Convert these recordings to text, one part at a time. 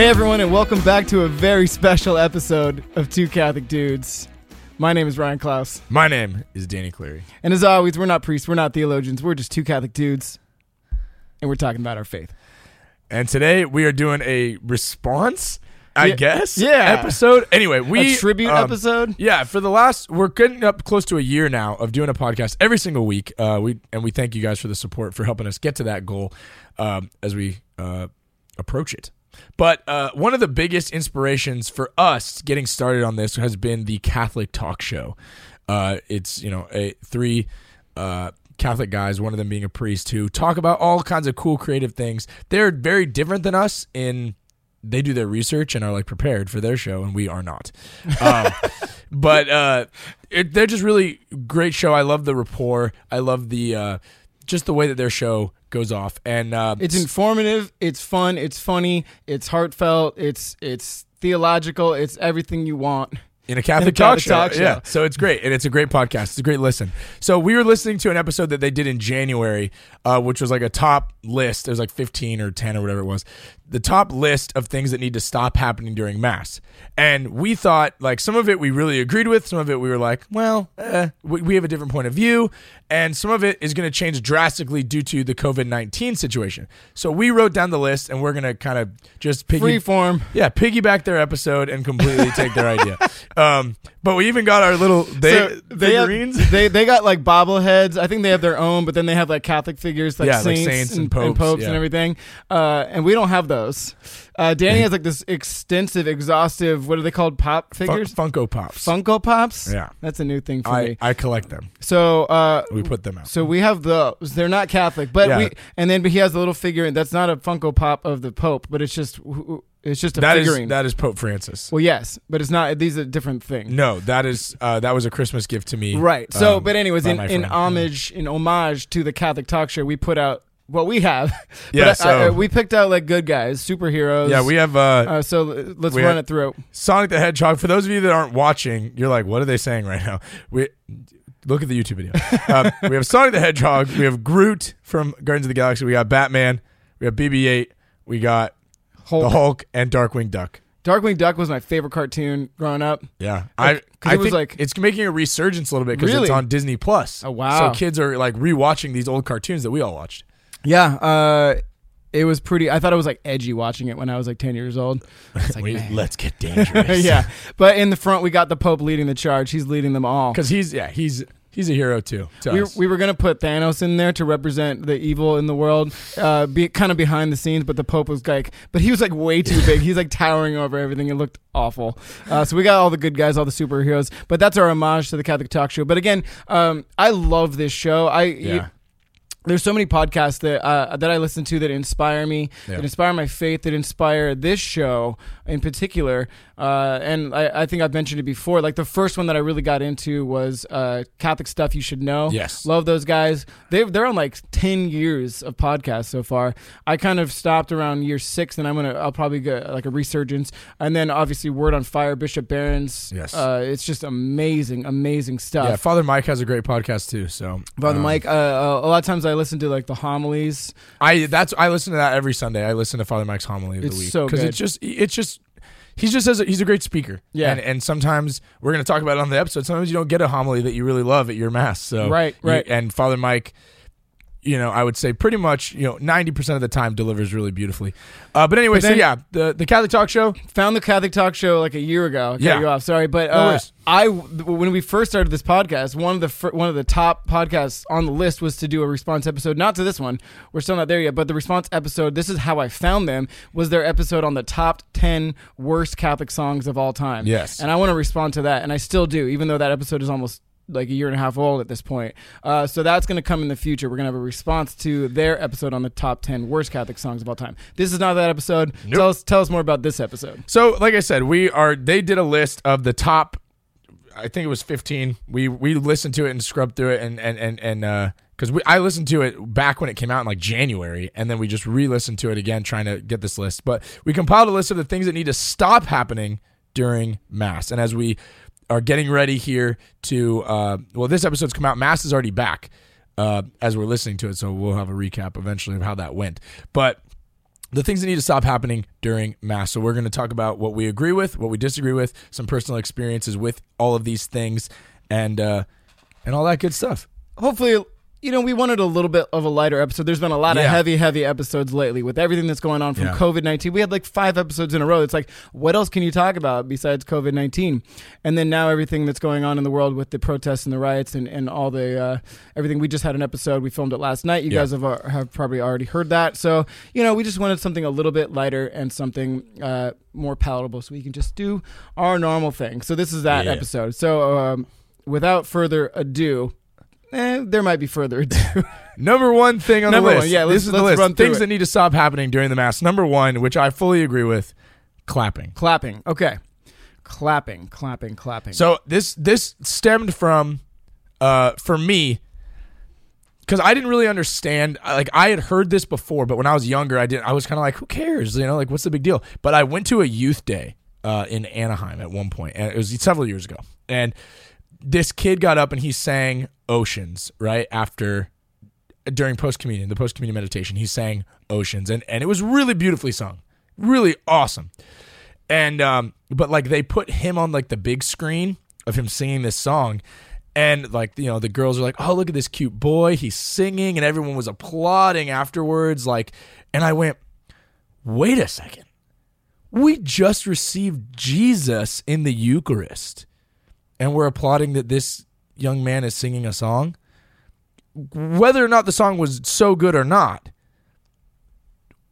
Hey everyone, and welcome back to a very special episode of Two Catholic Dudes. My name is Ryan Klaus, My name is Danny Cleary. and as always, we're not priests, we're not theologians, we're just two Catholic dudes, and we're talking about our faith. And today we are doing a response, I Yeah. guess, Yeah. episode. Anyway, we a tribute um, episode. Yeah, for the last, we're getting up close to a year now of doing a podcast every single week. Uh, we and we thank you guys for the support for helping us get to that goal um, as we uh, approach it. But uh, one of the biggest inspirations for us getting started on this has been the Catholic Talk Show. Uh, it's you know a three uh, Catholic guys, one of them being a priest, who talk about all kinds of cool creative things. They're very different than us in they do their research and are like prepared for their show, and we are not. Um, but uh, it, they're just really great show. I love the rapport. I love the uh, just the way that their show goes off, and uh, It's informative, it's fun, it's funny, it's heartfelt, it's it's theological, it's everything you want. in a Catholic, In a Catholic talk, talk show. Yeah, so it's great, and it's a great podcast. It's a great listen. So we were listening to an episode that they did in January, uh, which was like a top list. There's like 15 or 10 or whatever it was. The top list of things that need to stop happening during Mass, and we thought like some of it we really agreed with, some of it we were like, well, eh, we, we have a different point of view, and some of it is going to change drastically due to the COVID 19 situation. So we wrote down the list, and we're going to kind of just piggy- Free form. yeah, piggyback their episode and completely take their idea. Um, but we even got our little they, So they have- they they got like bobbleheads. I think they have their own, but then they have like Catholic figures, like, Yeah, like saints, saints and and, popes, yeah. and everything. Uh, and we don't have those. Uh, Danny has like this extensive, exhaustive. What are they called? Pop Fun- figures, Funko Pops. Funko Pops. Yeah. that's a new thing for I, me. I collect them. So uh, We put them out. so we have those. They're not Catholic, but Yeah. we and then but he has a little figure and that's not a Funko Pop of the Pope, but it's just it's just a That is figurine. that is Pope Francis. well, yes, but it's not. These are different things. No, that is uh, that was a Christmas gift to me. Right. So, um, but anyways, in, in homage, in homage to the Catholic Talk Show, we put out what we have. Yeah, But I- I- so- we picked out like good guys, superheroes. Yeah, we have uh, Uh, so let's run it through. Sonic the Hedgehog. For those of you that aren't watching, you're like, what are they saying right now? We look at the YouTube video. um, we have Sonic the Hedgehog. We have Groot from Guardians of the Galaxy. We got Batman. We have BB-8. We got Hulk. the Hulk and Darkwing Duck. Darkwing Duck was my favorite cartoon growing up. Yeah, Like, I I it was like- it's making a resurgence a little bit because Really? it's on Disney Plus. Oh, wow. So kids are like rewatching these old cartoons that we all watched. Yeah. Uh, it was pretty. I thought it was like edgy watching it when I was like ten years old. It's like, let's get dangerous. yeah. But in the front, we got the Pope leading the charge. He's leading them all. because he's yeah he's he's a hero too. To we, we were gonna put Thanos in there to represent the evil in the world, uh, be kind of behind the scenes. But the Pope was like, but he was like way too big. He's like towering over everything. It looked awful. Uh, so we got all the good guys, all the superheroes. But that's our homage to the Catholic Talk Show. But again, um, I love this show. I yeah. there's so many podcasts that uh, that I listen to that inspire me, Yeah. that inspire my faith, that inspire this show in particular. Uh, and I, I think I've mentioned it before. Like the first one that I really got into was uh, Catholic stuff you should know. Yes. love those guys. They they're on like ten years of podcasts so far. I kind of stopped around year six, and I'm gonna I'll probably get like a resurgence. And then obviously Word on Fire, Bishop Barron's. Yes. uh, it's just amazing, amazing stuff. yeah, Father Mike has a great podcast too. So Father um, Mike, uh, uh, a lot of times I listen to like the homilies. I that's I listen to that every Sunday. I listen to Father Mike's homily of It's the week so good. it's just it's just he's just a, he's a great speaker. Yeah. and, and sometimes we're gonna talk about it on the episode. Sometimes you don't get a homily that you really love at your mass. So Right, you- right. and Father Mike. You know, I would say pretty much, you know, ninety percent of the time delivers really beautifully. Uh, but anyway, But then- so yeah, the the Catholic Talk Show. found the Catholic Talk Show like a year ago. Cut Yeah. you off. Sorry, but uh, worries. I when we first started this podcast, one of the fir- one of the top podcasts on the list was to do a response episode. Not to this one, we're still not there yet, but the response episode. This is how I found them. Was their episode on the top ten worst Catholic songs of all time? Yes. and I want to respond to that, and I still do, even though that episode is almost. Like a year and a half old at this point, uh, so that's going to come in the future. We're going to have a response to their episode on the top ten worst Catholic songs of all time. This is not that episode. Nope. Tell us, tell us more about this episode. So, like I said, we are. They did a list of the top. I think it was fifteen. We we listened to it and scrubbed through it and and and and uh because I listened to it back when it came out in like January, and then we just re-listened to it again trying to get this list. But we compiled a list of the things that need to stop happening during mass, and as we are getting ready here to uh well, this episode's come out. Mass is already back uh as we're listening to it, so we'll have a recap eventually of how that went. But the things that need to stop happening during mass. So we're going to talk about what we agree with, what we disagree with, some personal experiences with all of these things, and uh, and all that good stuff. hopefully you know we wanted a little bit of a lighter episode. There's been a lot of heavy heavy episodes lately with everything that's going on from Yeah. covid-19 we had like five episodes in a row. It's like what else can you talk about besides covid-19 and then now everything that's going on in the world with the protests and the riots and, and all the uh, everything. We just had an episode. We filmed it last night. You Yeah. guys have, uh, have probably already heard that. So you know we just wanted something a little bit lighter and something uh, more palatable so we can just do our normal thing. So this is that Yeah. episode. So um, without further ado Eh, there might be further ado. Number one thing on Number the one, list. yeah, let's- this is the list. run Things it. that need to stop happening during the mass. Number one, which I fully agree with, clapping. clapping. Okay. Clapping, clapping, clapping. So this this stemmed from, uh, for me, because I didn't really understand. Like I had heard this before, but when I was younger, I didn't. I was kind of like, who cares? You know, like what's the big deal? But I went to a youth day uh, in Anaheim at one point, and it was several years ago. And this kid got up and he sang "Oceans" right after during post communion, the post communion meditation. He sang "Oceans," and and it was really beautifully sung, really awesome. And um, but like they put him on like the big screen of him singing this song, and like you know the girls are like, oh look at this cute boy, he's singing, and everyone was applauding afterwards. Like, and I went, wait a second, we just received Jesus in the Eucharist, and we're applauding that this young man is singing a song. Whether or not the song was so good or not,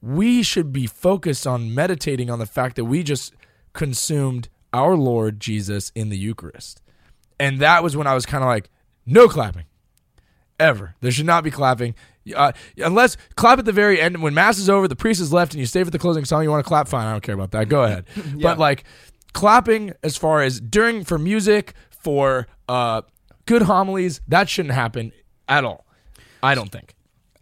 we should be focused on meditating on the fact that we just consumed our Lord Jesus in the Eucharist. And that was when I was kind of like, no clapping. Ever. There should not be clapping. Uh, unless clap at the very end. When Mass is over, the priest is left, and you stay for the closing song, you want to clap, fine. I don't care about that. Go ahead. But like clapping as far as during for music, for uh, good homilies, that shouldn't happen at all. I don't think.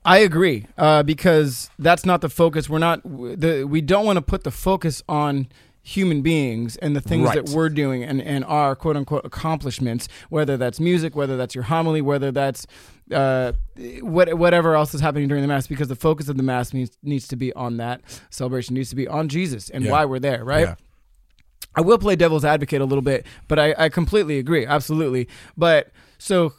I agree uh, because that's not the focus. We're not the we don't want to put the focus on human beings and the things Right. that we're doing and, and our quote unquote accomplishments, whether that's music, whether that's your homily, whether that's uh, what, whatever else is happening during the mass, because the focus of the mass needs, needs to be on that celebration, needs to be on Jesus and Yeah. why we're there, right? Yeah. I will play devil's advocate a little bit, but I, I completely agree. Absolutely. But so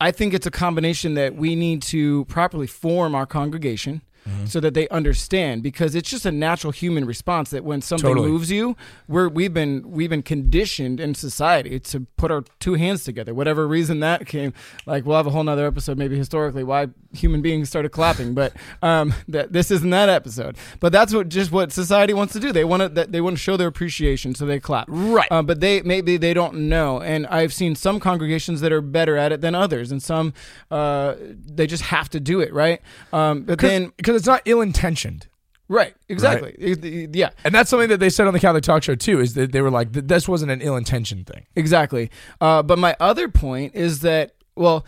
I think it's a combination that we need to properly form our congregation Mm-hmm. so that they understand because it's just a natural human response that when something Totally. moves you, we're we've been we've been conditioned in society to put our two hands together. Whatever reason that came, like we'll have a whole nother episode maybe historically why human beings started clapping, but um that this isn't that episode. But that's what just what society wants to do. They want to they want to show their appreciation, so they clap. Right. Uh, but they maybe they don't know, and I've seen some congregations that are better at it than others, and some uh, they just have to do it right. Um, but then because it's not ill intentioned. right, exactly, It- it- yeah, And that's something that they said on the Catholic Talk Show too. Is that they were like, th- this wasn't an ill-intentioned thing. exactly. Uh, but my other point is that well.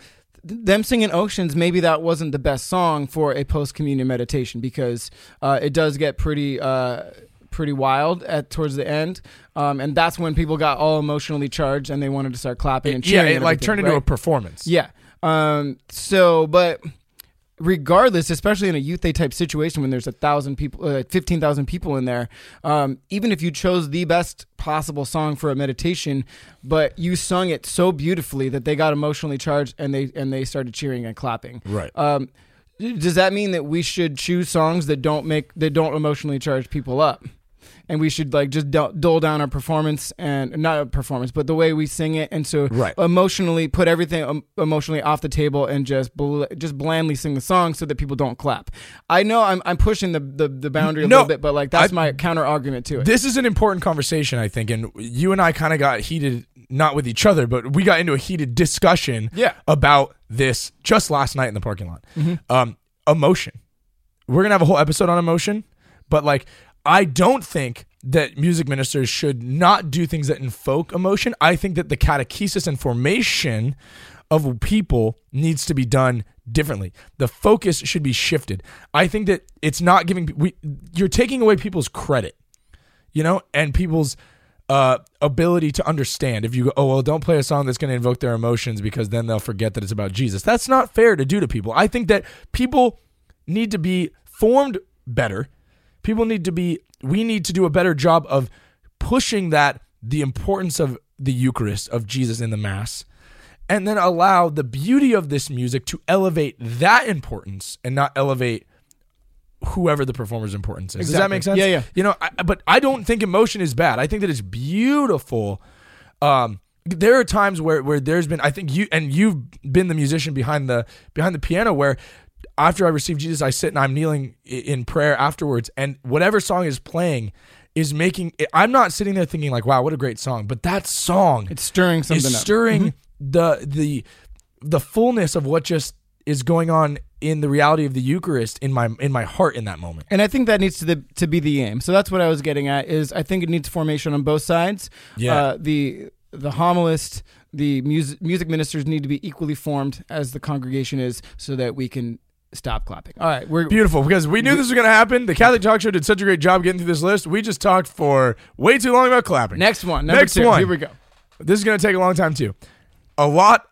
th- Them singing oceans, maybe that wasn't the best song for a post communion meditation because uh, it does get pretty uh, pretty wild at towards the end, um, and that's when people got all emotionally charged and they wanted to start clapping and yeah, cheering. it and like everything, turned into right? a performance. Yeah. Um. So, but regardless, especially in a youth day type situation when there's a thousand people, uh, fifteen thousand people in there, um, even if you chose the best possible song for a meditation, but you sung it so beautifully that they got emotionally charged and they and they started cheering and clapping. Right. Um. Does that mean that we should choose songs that don't make that don't emotionally charge people up? And we should like just dull, dull down our performance and not a performance, but the way we sing it, and so Right. emotionally put everything um, emotionally off the table and just bl- just blandly sing the song so that people don't clap. I know I'm I'm pushing the the, the boundary a No, little bit, but like that's I- my counter argument to it. This is an important conversation, I think, and you and I kind of got heated, not with each other, but we got into a heated discussion Yeah. about this just last night in the parking lot. Um, emotion. We're gonna have a whole episode on emotion, but like, I don't think that music ministers should not do things that invoke emotion. I think that the catechesis and formation of people needs to be done differently. The focus should be shifted. I think that it's not giving we you're taking away people's credit you know, and people's uh, ability to understand. If you go, oh well, don't play a song that's going to invoke their emotions because then they'll forget that it's about Jesus. That's not fair to do to people. I think that people need to be formed better People need to be. We need to do a better job of pushing that the importance of the Eucharist of Jesus in the Mass, and then allow the beauty of this music to elevate that importance and not elevate whoever the performer's importance is. Does that make sense? Yeah, yeah. You know, I, but I don't think emotion is bad. I think that it's beautiful. Um, there are times where where there's been I think you and you've been the musician behind the behind the piano where after I receive Jesus I sit and I'm kneeling in prayer afterwards and whatever song is playing is making I'm not sitting there thinking like wow what a great song but that song It's stirring something is up. stirring the the the fullness of what just is going on in the reality of the Eucharist in my in my heart in that moment. And I think that needs to the, to be the aim. So that's what I was getting at. Is I think it needs formation on both sides. Yeah. Uh, the the homilist, the music music ministers need to be equally formed as the congregation is, so that we can stop clapping. All right, we're Beautiful, because we knew this was going to happen. The Catholic Talk Show did such a great job getting through this list. We just talked for way too long about clapping. next one. Number Next two. one. Here we go. This is going to take a long time too. A lot,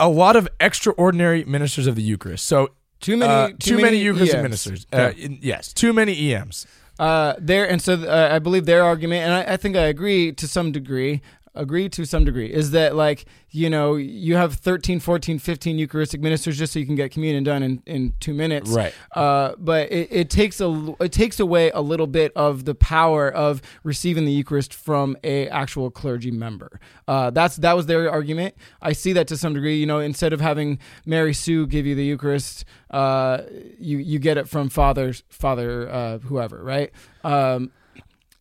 a lot of extraordinary ministers of the Eucharist. So Too many. uh, too, too, many, Eucharistic EMs. ministers. Uh, Okay. in- yes, too many EMs. Uh, there and so uh, I believe their argument, and I, I think I agree to some degree. Agree to some degree is that like you know you have 13 14 15 eucharistic ministers just so you can get communion done in, in two minutes Right. uh, but it, it takes a it takes away a little bit of the power of receiving the Eucharist from a actual clergy member. Uh, that's that was their argument. I see that to some degree. You know, instead of having Mary Sue give you the Eucharist, uh, you you get it from Father Father uh, whoever, right? Um,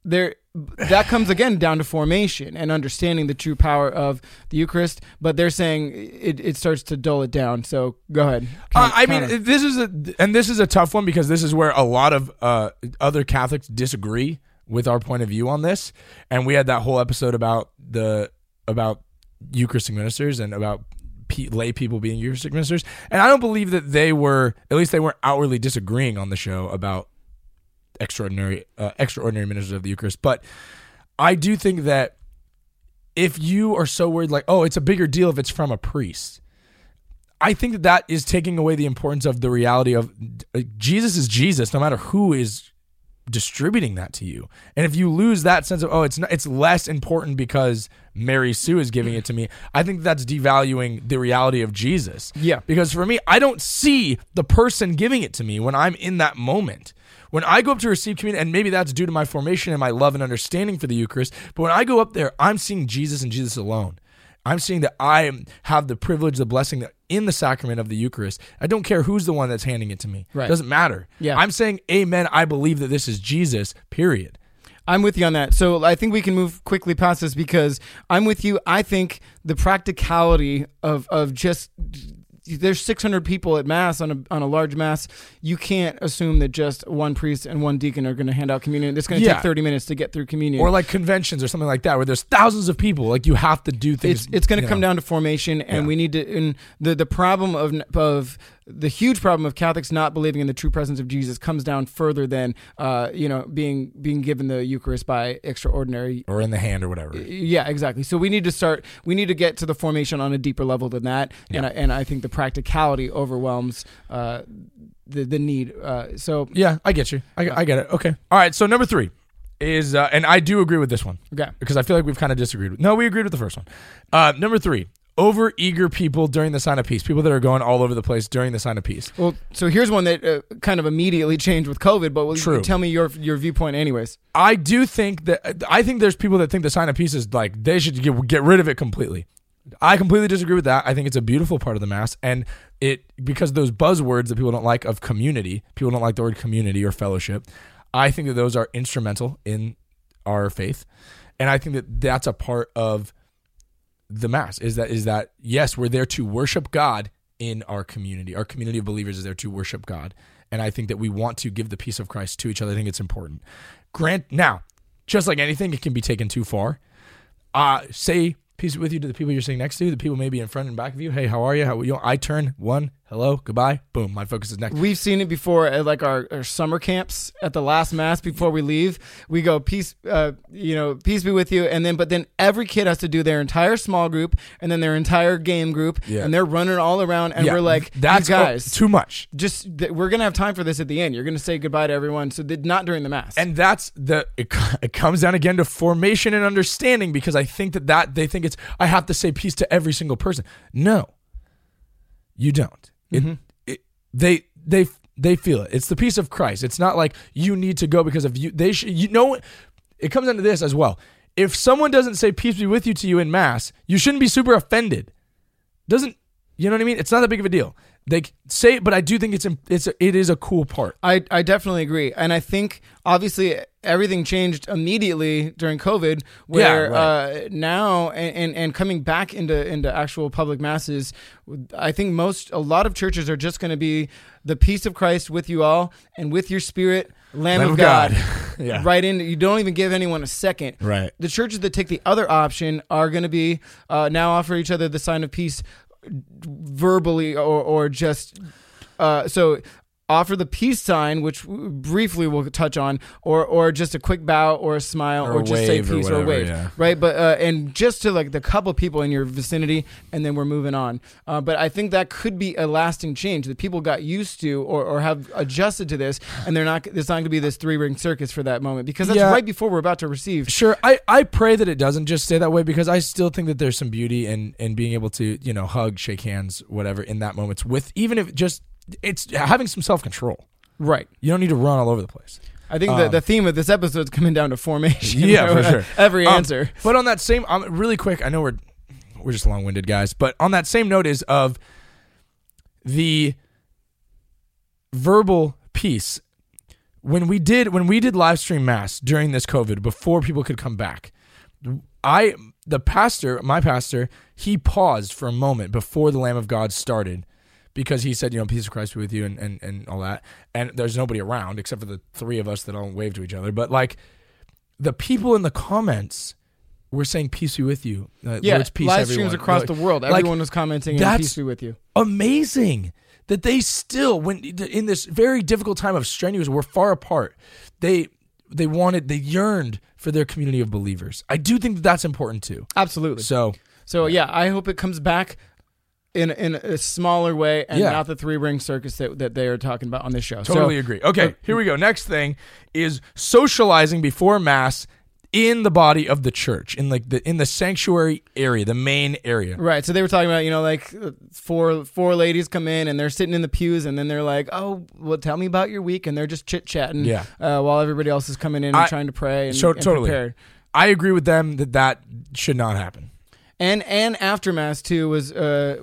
there that comes again down to formation and understanding the true power of the Eucharist. But they're saying it, it starts to dull it down. So go ahead. Uh, I mean, this is a and this is a tough one because this is where a lot of uh, other Catholics disagree with our point of view on this, and we had that whole episode about the about Eucharistic ministers and about pe- lay people being Eucharistic ministers, and I don't believe that they were at least they weren't outwardly disagreeing on the show about extraordinary uh, extraordinary ministers of the Eucharist, but I do think that if you are so worried, like, oh, it's a bigger deal if it's from a priest. I think that that is taking away the importance of the reality of uh, Jesus is Jesus, no matter who is distributing that to you. And if you lose that sense of oh, it's not, it's less important because Mary Sue is giving it to me. I think that's devaluing the reality of Jesus. Yeah. Because for me, I don't see the person giving it to me when I'm in that moment. When I go up to receive communion, and maybe that's due to my formation and my love and understanding for the Eucharist, but when I go up there, I'm seeing Jesus and Jesus alone. I'm seeing that I have the privilege, the blessing that in the sacrament of the Eucharist. I don't care who's the one that's handing it to me. Right. It doesn't matter. Yeah. I'm saying, Amen. I believe that this is Jesus, period. I'm with you on that. So I think we can move quickly past this because I'm with you. I think the practicality of of just there's 600 people at mass on a on a large mass. You can't assume that just one priest and one deacon are going to hand out communion. It's going to Yeah. take 30 minutes to get through communion. Or like conventions or something like that, where there's thousands of people. Like you have to do things. it's it's going to come know. down to formation, and Yeah. we need to. And the the problem of of the huge problem of Catholics not believing in the true presence of Jesus comes down further than uh, you know being being given the Eucharist by extraordinary or in the hand or whatever. Yeah, exactly. So we need to start. We need to get to the formation on a deeper level than that, and I, and I think the practicality overwhelms uh, the the need. Uh, so Yeah, I get you. I, I get it. Okay. All right. So number three is, uh, and I do agree with this one okay, because I feel like we've kind of disagreed. With, no, we agreed with the first one. Uh, number three, over eager people during the sign of peace. People that are going all over the place during the sign of peace. well, so here's one that uh, kind of immediately changed with COVID. But will you True. tell me your your viewpoint, anyways. I do think that I think there's people that think the sign of peace is like they should get, get rid of it completely. I completely disagree with that. I think it's a beautiful part of the mass, and it because those buzzwords that people don't like of community, people don't like the word community or fellowship. I think that those are instrumental in our faith, and I think that that's a part of the mass. Is that is that yes, we're there to worship God in our community. Our community of believers is there to worship God, and I think that we want to give the peace of Christ to each other. I think it's important. Grant now, just like anything, it can be taken too far. Uh, say peace with you to the people you're sitting next to, the people maybe in front and back of you. Hey, how are you? How you I turn one. Hello, goodbye, boom. My focus is next. We've seen it before at like our, our summer camps at the last mass before we leave. We go peace, uh, you know, peace be with you, and then but then every kid has to do their entire small group and then their entire game group, Yeah. and they're running all around, and Yeah, we're like, that's you guys, too much. just th- we're gonna have time for this at the end. You're gonna say goodbye to everyone, so th- not during the mass. And that's the it, it comes down again to formation and understanding because I think that that they think it's I have to say peace to every single person. No, you don't. It, Mm-hmm. it, they they they feel it. It's the peace of Christ. It's not like you need to go because of you. They should. You know, it comes down to this as well. If someone doesn't say peace be with you to you in mass, you shouldn't be super offended. Doesn't you know what I mean? It's not that big of a deal. They say but I do think it's it's it is a cool part. I, I definitely agree. And I think obviously everything changed immediately during COVID where Yeah, uh, now and, and, and coming back into, into actual public masses, I think most, a lot of churches are just going to be the peace of Christ with you all and with your spirit, Lamb, Lamb of of God. God. Yeah. Right in. You don't even give anyone a second. Right. The churches that take the other option are going to be uh, now offer each other the sign of peace verbally or, or just uh, so offer the peace sign, which briefly we'll touch on, or or just a quick bow or a smile Or or, just say wave or peace or, wave, yeah. right? But uh, and just to like the couple people in your vicinity, and then we're moving on. Uh, but I think that could be a lasting change that people got used to or, or have adjusted to this, and they're not. It's not going to be this three ring circus for that moment because that's Yeah. right before we're about to receive. Sure, I, I pray that it doesn't just stay that way because I still think that there's some beauty in in being able to you know hug, shake hands, whatever in that moment with even if just it's having some self control. Right. You don't need to run all over the place. I think the, Um, the theme of this episode is coming down to formation. Yeah, for sure. Every Um, answer. But on that same, um, really quick, I know we're we're just long winded guys, but on that same note is of the verbal piece. When we did when we did live stream mass during this COVID before people could come back, I the pastor, my pastor, he paused for a moment before the Lamb of God started because he said, you know, peace of Christ be with you and, and, and all that. And there's nobody around except for the three of us that all wave to each other. But like the people in the comments were saying peace be with you. Uh, Yeah, Lord's peace, live everyone. streams across Like, the world. like, Everyone was commenting and peace be with you. amazing that they still when in this very difficult time of strenuous we're far apart they they wanted they yearned for their community of believers i do think that that's important too Absolutely. so So yeah, I hope it comes back in in a smaller way and Yeah. not the three ring circus that, that they are talking about on this show. totally So, agree okay here we go next thing is socializing before mass in the body of the church in like the in the sanctuary area the main area right. So they were talking about you know like uh, four four ladies come in and they're sitting in the pews and then they're like, oh, well, tell me about your week, and they're just chit chatting. Yeah. Uh, while everybody else is coming in and I- trying to pray and, So- and totally. prepare. i agree with them that that should not happen and and after mass too was uh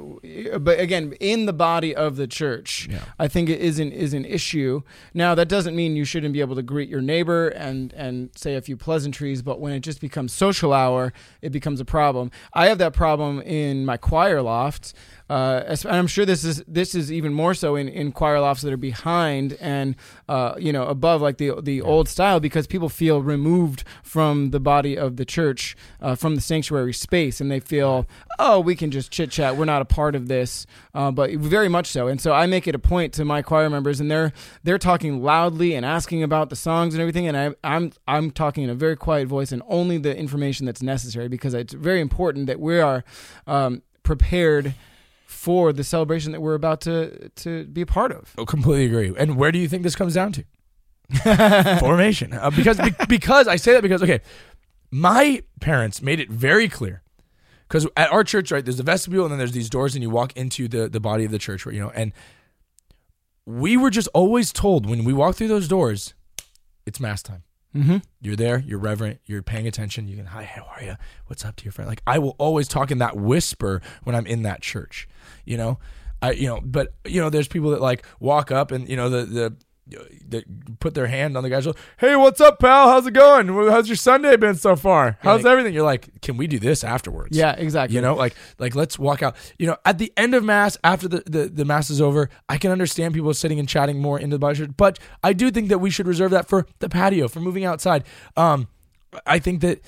but again in the body of the church Yeah. i think it is an is an issue. Now that doesn't mean you shouldn't be able to greet your neighbor and and say a few pleasantries but when it just becomes social hour it becomes a problem. I have that problem in my choir loft uh, and I'm sure this is this is even more so in, in choir lofts that are behind and uh, you know above like the the old style because people feel removed from the body of the church uh, from the sanctuary space and they feel oh we can just chit chat we're not a part of this. Uh, but very much so. And so I make it a point to my choir members and they're they're talking loudly and asking about the songs and everything and I, I'm I'm talking in a very quiet voice and only the information that's necessary because it's very important that we are um, prepared for the celebration that we're about to to be a part of. Oh, completely agree. And where do you think this comes down to? Formation. Uh, because be- because I say that because okay, my parents made it very clear. Because at our church, right, there's the vestibule and then there's these doors, and you walk into the the body of the church, where you know, and we were just always told when we walk through those doors, it's mass time. Mm-hmm. You're there, you're reverent, you're paying attention. You can, hi, how are you? What's up to your friend? Like I will always talk in that whisper when I'm in that church, you know. I, you know, but you know, there's people that like walk up and you know the the. That put their hand on the guy's shoulder. Hey, what's up, pal? How's it going? How's your Sunday been so far? How's like- everything? You're like, can we do this afterwards? Yeah, exactly. You know, like like let's walk out. You know, at the end of mass, after the, the, the mass is over, I can understand people sitting and chatting more into the church, but I do think that we should reserve that for the patio, for moving outside. Um, I think that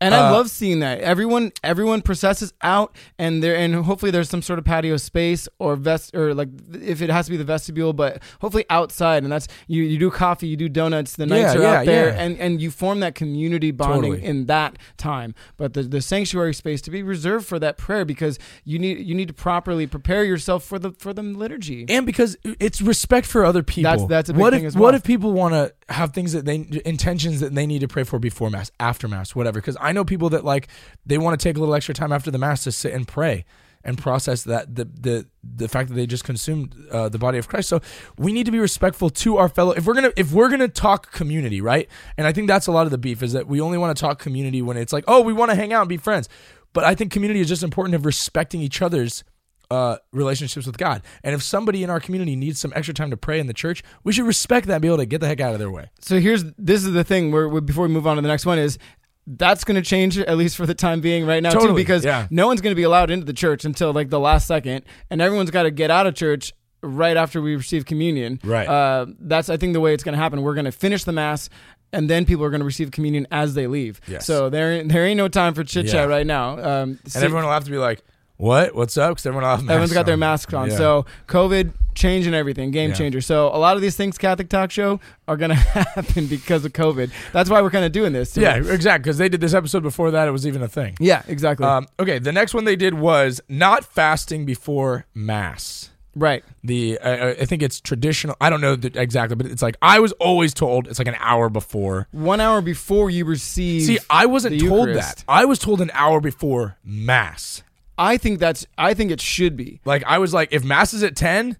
And I Uh, love seeing that everyone everyone processes out, and there and hopefully there's some sort of patio space or vest or like if it has to be the vestibule, but hopefully outside. And that's you you do coffee, you do donuts. The Knights Yeah, are yeah, out there, yeah. and and you form that community bonding Totally. in that time. But the the sanctuary space to be reserved for that prayer because you need you need to properly prepare yourself for the for the liturgy. and because it's respect for other people. That's- that's a big what thing if as what if people want to have things that they intentions that they need to pray for before mass, after mass, whatever? Because I know people that like they want to take a little extra time after the mass to sit and pray and process that the the the fact that they just consumed uh, the body of Christ. So we need to be respectful to our fellow. If we're gonna if we're gonna talk community, right? And I think that's a lot of the beef is that we only want to talk community when it's like, oh, we want to hang out and be friends. But I think community is just important of respecting each other's uh, relationships with God. And if somebody in our community needs some extra time to pray in the church, we should respect that and be able to get the heck out of their way. So here's this is the thing where, where before we move on to the next one is that's going to change at least for the time being right now too because yeah. no one's going to be allowed into the church until like the last second and everyone's got to get out of church right after we receive communion. Right. Uh, that's I think the way it's going to happen. We're going to finish the mass. And then people are going to receive communion as they leave. Yes. So there, there ain't no time for chit chat Yeah. right now. Um, And everyone will have to be like, "What? What's up?" Because everyone masks Everyone's got their masks on. Yeah. So COVID changing everything, game Yeah. changer. So a lot of these things Catholic Talk Show are going to happen because of COVID. That's why we're kind of doing this. to- yeah, exactly. Because they did this episode before that; it was even a thing. Yeah, exactly. Um, okay, the next one they did was not fasting before mass. right. The uh, I think it's traditional. I don't know the, exactly, but it's like I was always told it's like an hour before. One hour before you receive. See, I wasn't told Eucharist. that. I was told an hour before mass. I think that's. I think it should be. Like I was like, if mass is at ten,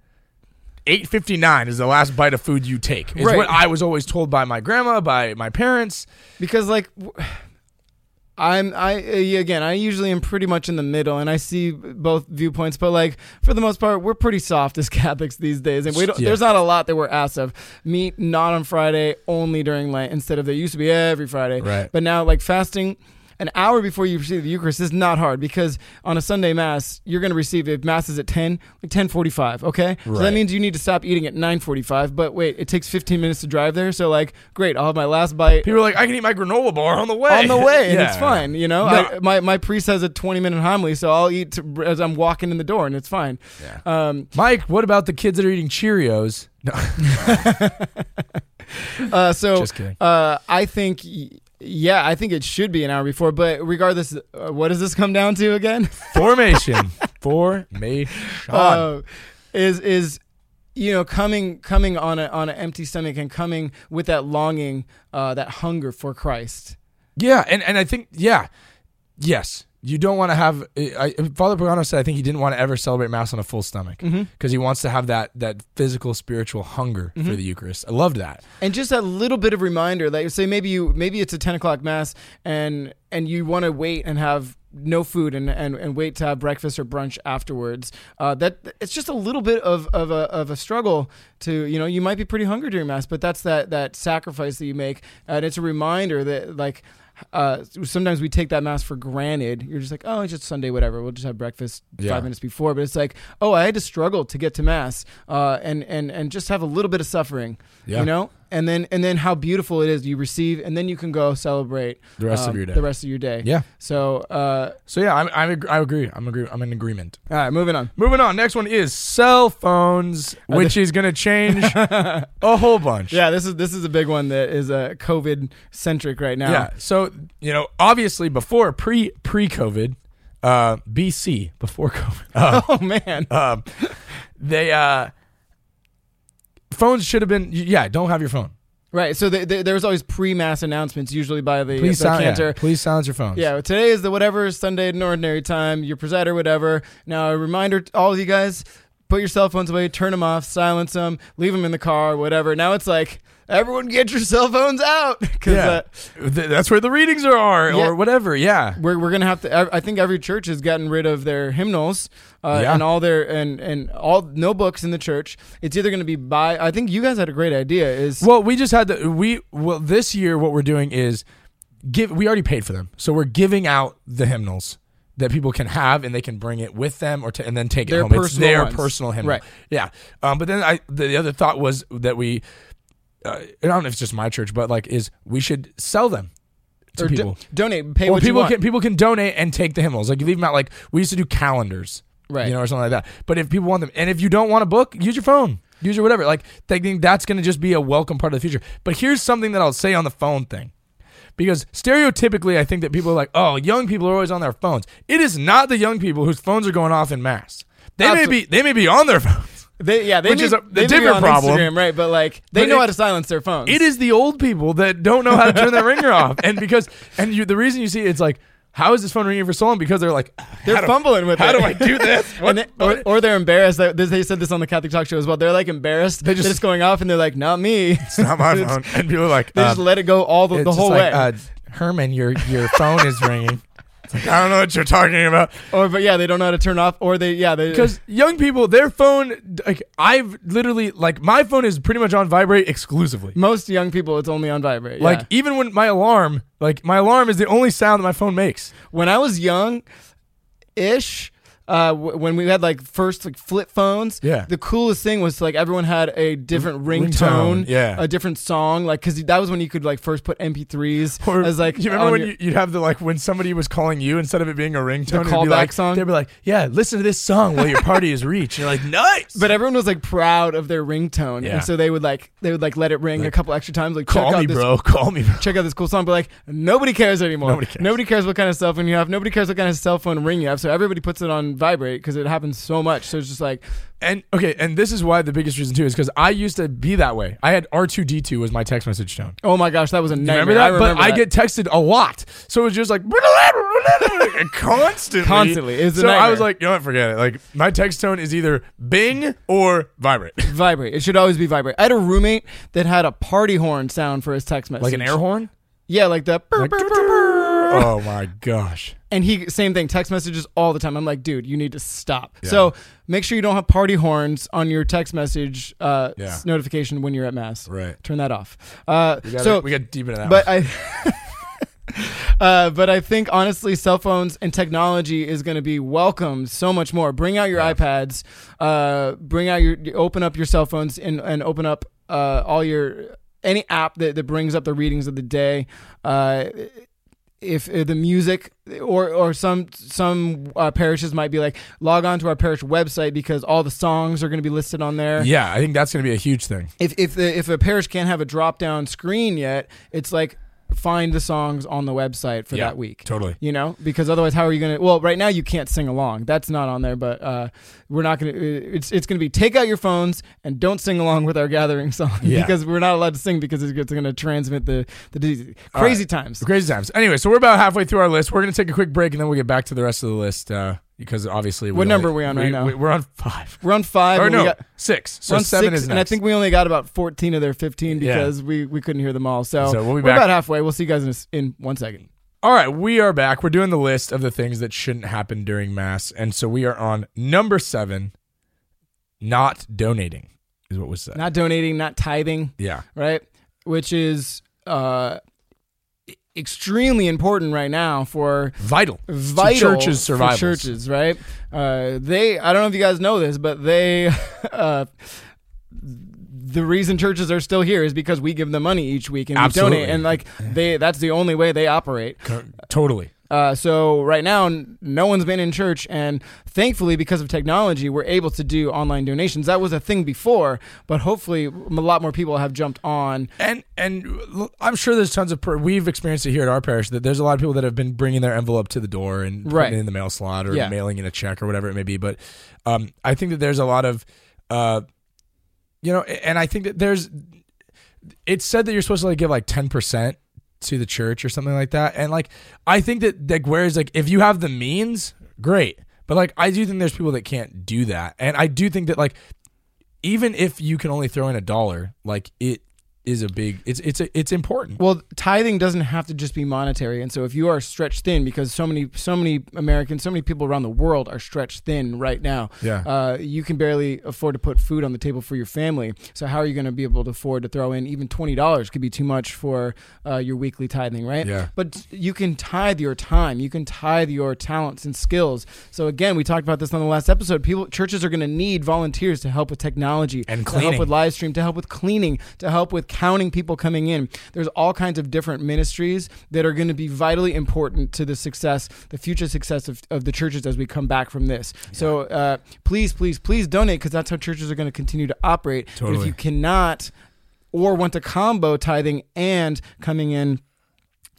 eight fifty nine is the last bite of food you take. Is Right. what I was always told by my grandma, by my parents. because like I'm I uh, again I usually am pretty much in the middle and I see both viewpoints but like for the most part we're pretty soft as Catholics these days and we don't, Yeah. there's not a lot that we're asked of meat not on Friday only during Lent instead of there used to be every Friday Right. but now like fasting an hour before you receive the Eucharist is not hard because on a Sunday Mass you're going to receive if Mass is at 10 like 10:45 okay so that means you need to stop eating at 9:45 but wait it takes 15 minutes to drive there so like great I'll have my last bite People are like, I can eat my granola bar on the way. on the way, and Yeah. it's fine. You know, No. I, my my priest has a twenty minute homily, so I'll eat to, as I'm walking in the door, and it's fine. Yeah. Um, Mike, what about the kids that are eating Cheerios? No, uh, so just kidding. uh, I think. Yeah, I think it should be an hour before, but regardless, uh, what does this come down to again? Formation. Formation. Uh, is is you know coming coming on a on an empty stomach and coming with that longing, uh, that hunger for Christ. yeah, and, and I think, yeah, yes. You don't want to have. I, Father Pagano said, I think he didn't want to ever celebrate Mass on a full stomach because Mm-hmm. he wants to have that that physical, spiritual hunger for the Eucharist. I loved that. and just a little bit of reminder like say maybe you maybe it's a 10 o'clock mass and and you want to wait and have no food and, and, and wait to have breakfast or brunch afterwards uh, that it's just a little bit of, of, a, of a struggle to you know you might be pretty hungry during mass but that's that that sacrifice that you make and it's a reminder that like uh, sometimes we take that mass for granted. You're just like, oh, it's just Sunday, whatever. We'll just have breakfast Yeah. five minutes before. But it's like, oh, I had to struggle to get to mass, uh, and and and just have a little bit of suffering, Yeah. you know. And then and then how beautiful it is you receive, and then you can go celebrate The rest of um, your day. The rest of your day. Yeah. So, uh, So yeah, I'm, I'm ag- I agree. I'm agree. I'm in agreement. all right, moving on. Moving on. Next one is cell phones, which is going to change a whole bunch. Yeah, this is this is a big one that is uh, COVID centric right now. Yeah. So you know, obviously, before pre pre COVID, uh, BC before COVID, uh, Oh man. um, they uh, phones should have been. Yeah, don't have your phone. Right. So the, the, there was always pre-mass announcements, usually by the, Please the cantor. Yeah, please silence your phones. Yeah, today is the whatever Sunday at an ordinary time. Your presider, whatever. Now, a reminder to all of you guys: put your cell phones away, turn them off, silence them, leave them in the car, whatever. Now it's like everyone get your cell phones out because Yeah. uh, Th- that's where the readings are, Yeah. or whatever. Yeah. we're we're gonna have to. I think every church has gotten rid of their hymnals uh, Yeah. and all their and and all no books in the church. It's either gonna be by. I think you guys had a great idea. Is Well, we just had the we well this year what we're doing is give we already paid for them. So we're giving out the hymnals that people can have and they can bring it with them or to, and then take it home. It's their ones. personal hymnal. Right. Yeah. Um, but then I the other thought was that we uh, I don't know if it's just my church, but like is we should sell them to or do- people. donate, pay or what you people want. can people can donate and take the hymnals. Like you leave them out. Like we used to do calendars, Right. You know, or something like that. But if people want them, and if you don't want a book, use your phone, use your whatever. Like they think that's going to just be a welcome part of the future. But here's something that I'll say on the phone thing. Because stereotypically, I think that people are like, "Oh, young people are always on their phones." It is not the young people whose phones are going off in mass. They may be they may be on their phones. They, yeah, they Which may, is a- they different problem. Instagram, right? But like, they But know it- how to silence their phones. It is the old people that don't know how to turn their ringer off, and because and you, the reason you see it's like, how is this phone ringing for so long? Because they're like, They're how do- fumbling with how it. do I do this? What- they, or, or they're embarrassed. That, they said this on the Catholic Talk Show as well. They're like embarrassed They just- it's going off, and they're like, "Not me." It's not my phone. And people are like, They just uh, let it go all the, the just whole like, way. Uh, Herman, your your phone is ringing. It's like, I don't know what you're talking about. or but yeah, they don't know how to turn off. Or they yeah they Because young people, their phone, like I've literally, like my phone is pretty much on vibrate exclusively. most young people it's only on vibrate. Like yeah. even when my alarm, like my alarm is the only sound that my phone makes. when I was young, ish. Uh, w- when we had like first like flip phones, Yeah. the coolest thing was like everyone had a different ringtone, ringtone, yeah. a different song, like because that was when you could like first put MP3s Or as like you remember on when your- you, you'd have the like when somebody was calling you instead of it being a ringtone, it'd be callback like, song? They'd be like, "Yeah, listen to this song while your party is reached." You're like, "Nice." But everyone was like proud of their ringtone, Yeah. and so they would like they would like let it ring a couple extra times. Like check call out me, this, bro. Call me, bro. Check out this cool song, but like nobody cares anymore. Nobody cares. what kind of cell phone you have. Nobody cares what kind of cell phone ring you have. So everybody puts it on vibrate because it happens so much. So it's just like And okay, and this is why the biggest reason too is because I used to be that way. I had R two D two was my text message tone. oh my gosh, that was a nightmare. remember that? I remember but I get texted a lot, so it was just like constantly, Constantly. So I was like, you know what? Forget it. Like my text tone is either Bing or vibrate, vibrate. It should always be vibrate. I had a roommate that had a party horn sound for his text message, like an air horn. Yeah, like the. Like, burr, burr, burr. oh my gosh. And he same thing, text messages all the time. I'm like, dude, you need to stop. Yeah. So make sure you don't have party horns on your text message uh, Yeah. s- notification when you're at mass. Right. Turn that off. Uh, We got so, we got deep into that. but one. I. Uh, but I think honestly, cell phones and technology is going to be welcomed so much more. Bring out your Yeah. iPads, uh, bring out your, open up your cell phones and, and open up uh, all your any app that, that brings up the readings of the day. Uh, if the music or or some some uh, parishes might be like log on to our parish website because all the songs are going to be listed on there. yeah, I think that's going to be a huge thing. If if the if a parish can't have a drop down screen yet, it's like find the songs on the website for Yeah, that week. Totally. You know, because otherwise, how are you gonna? Well, right now you can't sing along. That's not on there, but uh, we're not gonna. It's it's gonna be take out your phones and don't sing along with our gathering song Yeah. because we're not allowed to sing because it's gonna transmit the the disease. Crazy times. Crazy times. Anyway, so we're about halfway through our list. We're going to take a quick break and then we'll get back to the rest of the list uh, because obviously. we What number are we on right now? We, are on five. We're on five. or we no, got- six. So seven six, is and I think we only got about fourteen of their fifteen Yeah. because we, we couldn't hear them all. So, So we'll be about halfway. We'll see you guys in, a in one second. All right, we are back. We're doing the list of the things that shouldn't happen during Mass. And so we are on number seven, not donating, is what was said. Not donating, not tithing. yeah. right? Which is uh, extremely important right now for Vital. vital churches' for churches, right? Uh, they, I don't know if you guys know this, but they, uh, the reason churches are still here is because we give them money each week and we donate, and like they, that's the only way they operate. Totally. Uh, so right now, no one's been in church, and thankfully, because of technology, we're able to do online donations. That was a thing before, but hopefully, a lot more people have jumped on. And and I'm sure there's tons of per- we've experienced it here at our parish that there's a lot of people that have been bringing their envelope to the door and putting Right. it in the mail slot or Yeah. mailing in a check or whatever it may be. But um, I think that there's a lot of, uh, you know, and I think that there's. It's said that you're supposed to like give like ten percent to the church or something like that, and like I think that like whereas like if you have the means, great. But like I do think there's people that can't do that, and I do think that like even if you can only throw in a dollar, like it is a big it's it's a, it's important. Well, tithing doesn't have to just be monetary, and so if you are stretched thin, because so many so many Americans, so many people around the world are stretched thin right now. Yeah. uh, you can barely afford to put food on the table for your family. So how are you going to be able to afford to throw in even twenty dollars? Could be too much for uh, your weekly tithing, right? Yeah. But you can tithe your time, you can tithe your talents and skills. So again, we talked about this on the last episode. People, churches are going to need volunteers to help with technology, And to help with live stream, to help with cleaning, to help with counting people coming in. There's all kinds of different ministries that are going to be vitally important to the success, the future success of, of the churches as we come back from this. So uh, please, please, please donate because that's how churches are going to continue to operate. But if you cannot or want to combo tithing and coming in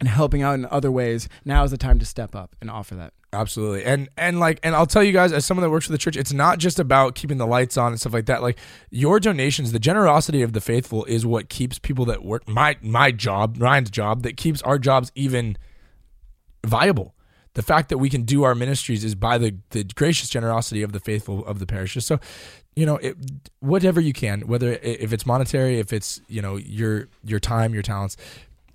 and helping out in other ways, now is the time to step up and offer that. Absolutely. And and like and I'll tell you guys as someone that works for the church, it's not just about keeping the lights on and stuff like that. Like your donations, the generosity of the faithful is what keeps people that work my my job, Ryan's job, that keeps our jobs even viable. The fact that we can do our ministries is by the the gracious generosity of the faithful of the parishes. So, you know, it, whatever you can, whether if it's monetary, if it's, you know, your your time, your talents,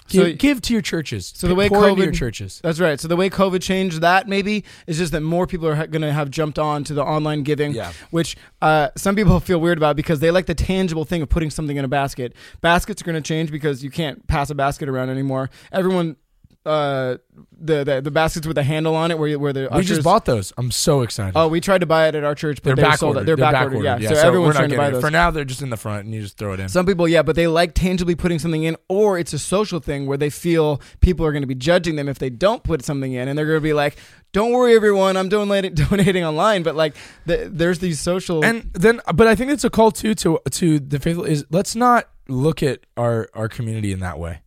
give, So- give to your churches. So the way Pour COVID your churches. That's right. So the way COVID changed that maybe is just that more people are ha- going to have jumped on to the online giving, Yeah. which uh, some people feel weird about because they like the tangible thing of putting something in a basket. Baskets are going to change because you can't pass a basket around anymore. Everyone, uh, the, the the baskets with a handle on it, where you, where the We ushers, just bought those. I'm so excited. Oh, we tried to buy it at our church, but they're they back sold ordered. it. They're, back ordered. Yeah. So, we're everyone's trying to buy it. those. For now, they're just in the front, and you just throw it in. Some people, yeah, but they like tangibly putting something in, or it's a social thing where they feel people are going to be judging them if they don't put something in, and they're going to be like, "Don't worry, everyone, I'm donating donating online." But like, the, there's these social and then, but I think it's a call too to to the faithful is let's not look at our our community in that way.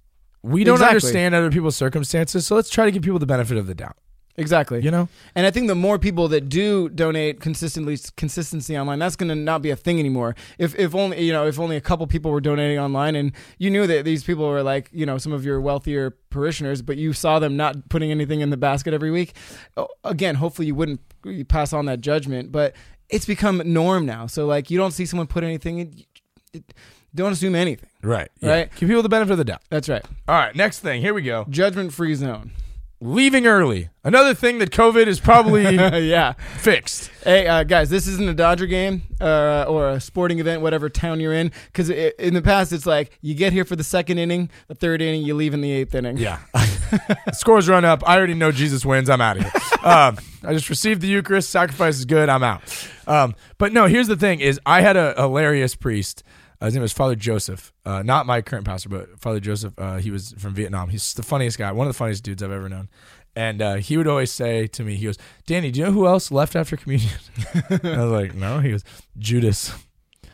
We don't Exactly. understand other people's circumstances, so let's try to give people the benefit of the doubt. exactly. You know, And I think the more people that do donate consistently, consistency online, that's going to not be a thing anymore. If if only you know, if only a couple people were donating online, and you knew that these people were like you know some of your wealthier parishioners, but you saw them not putting anything in the basket every week. oh, Again, hopefully you wouldn't you pass on that judgment, but it's become norm now. So like you don't see someone put anything in. It, don't assume anything. right? Right. Give people the benefit of the doubt. That's right. All right, next thing. Here we go. Judgment free zone. Leaving early. Another thing that COVID is probably yeah. fixed. Hey uh, guys, this isn't a Dodger game uh, or a sporting event, whatever town you're in. Because in the past, it's like you get here for the second inning, the third inning, you leave in the eighth inning. Yeah. Scores run up. I already know Jesus wins. I'm out of here. Um, I just received the Eucharist. Sacrifice is good. I'm out. Um, but no, here's the thing: is I had a hilarious priest. His name was Father Joseph. Uh, not my current pastor, but Father Joseph. Uh, he was from Vietnam. He's the funniest guy. One of the funniest dudes I've ever known. And uh, he would always say to me, he goes, "Danny, do you know who else left after communion?" I was like, "No." He goes, "Judas."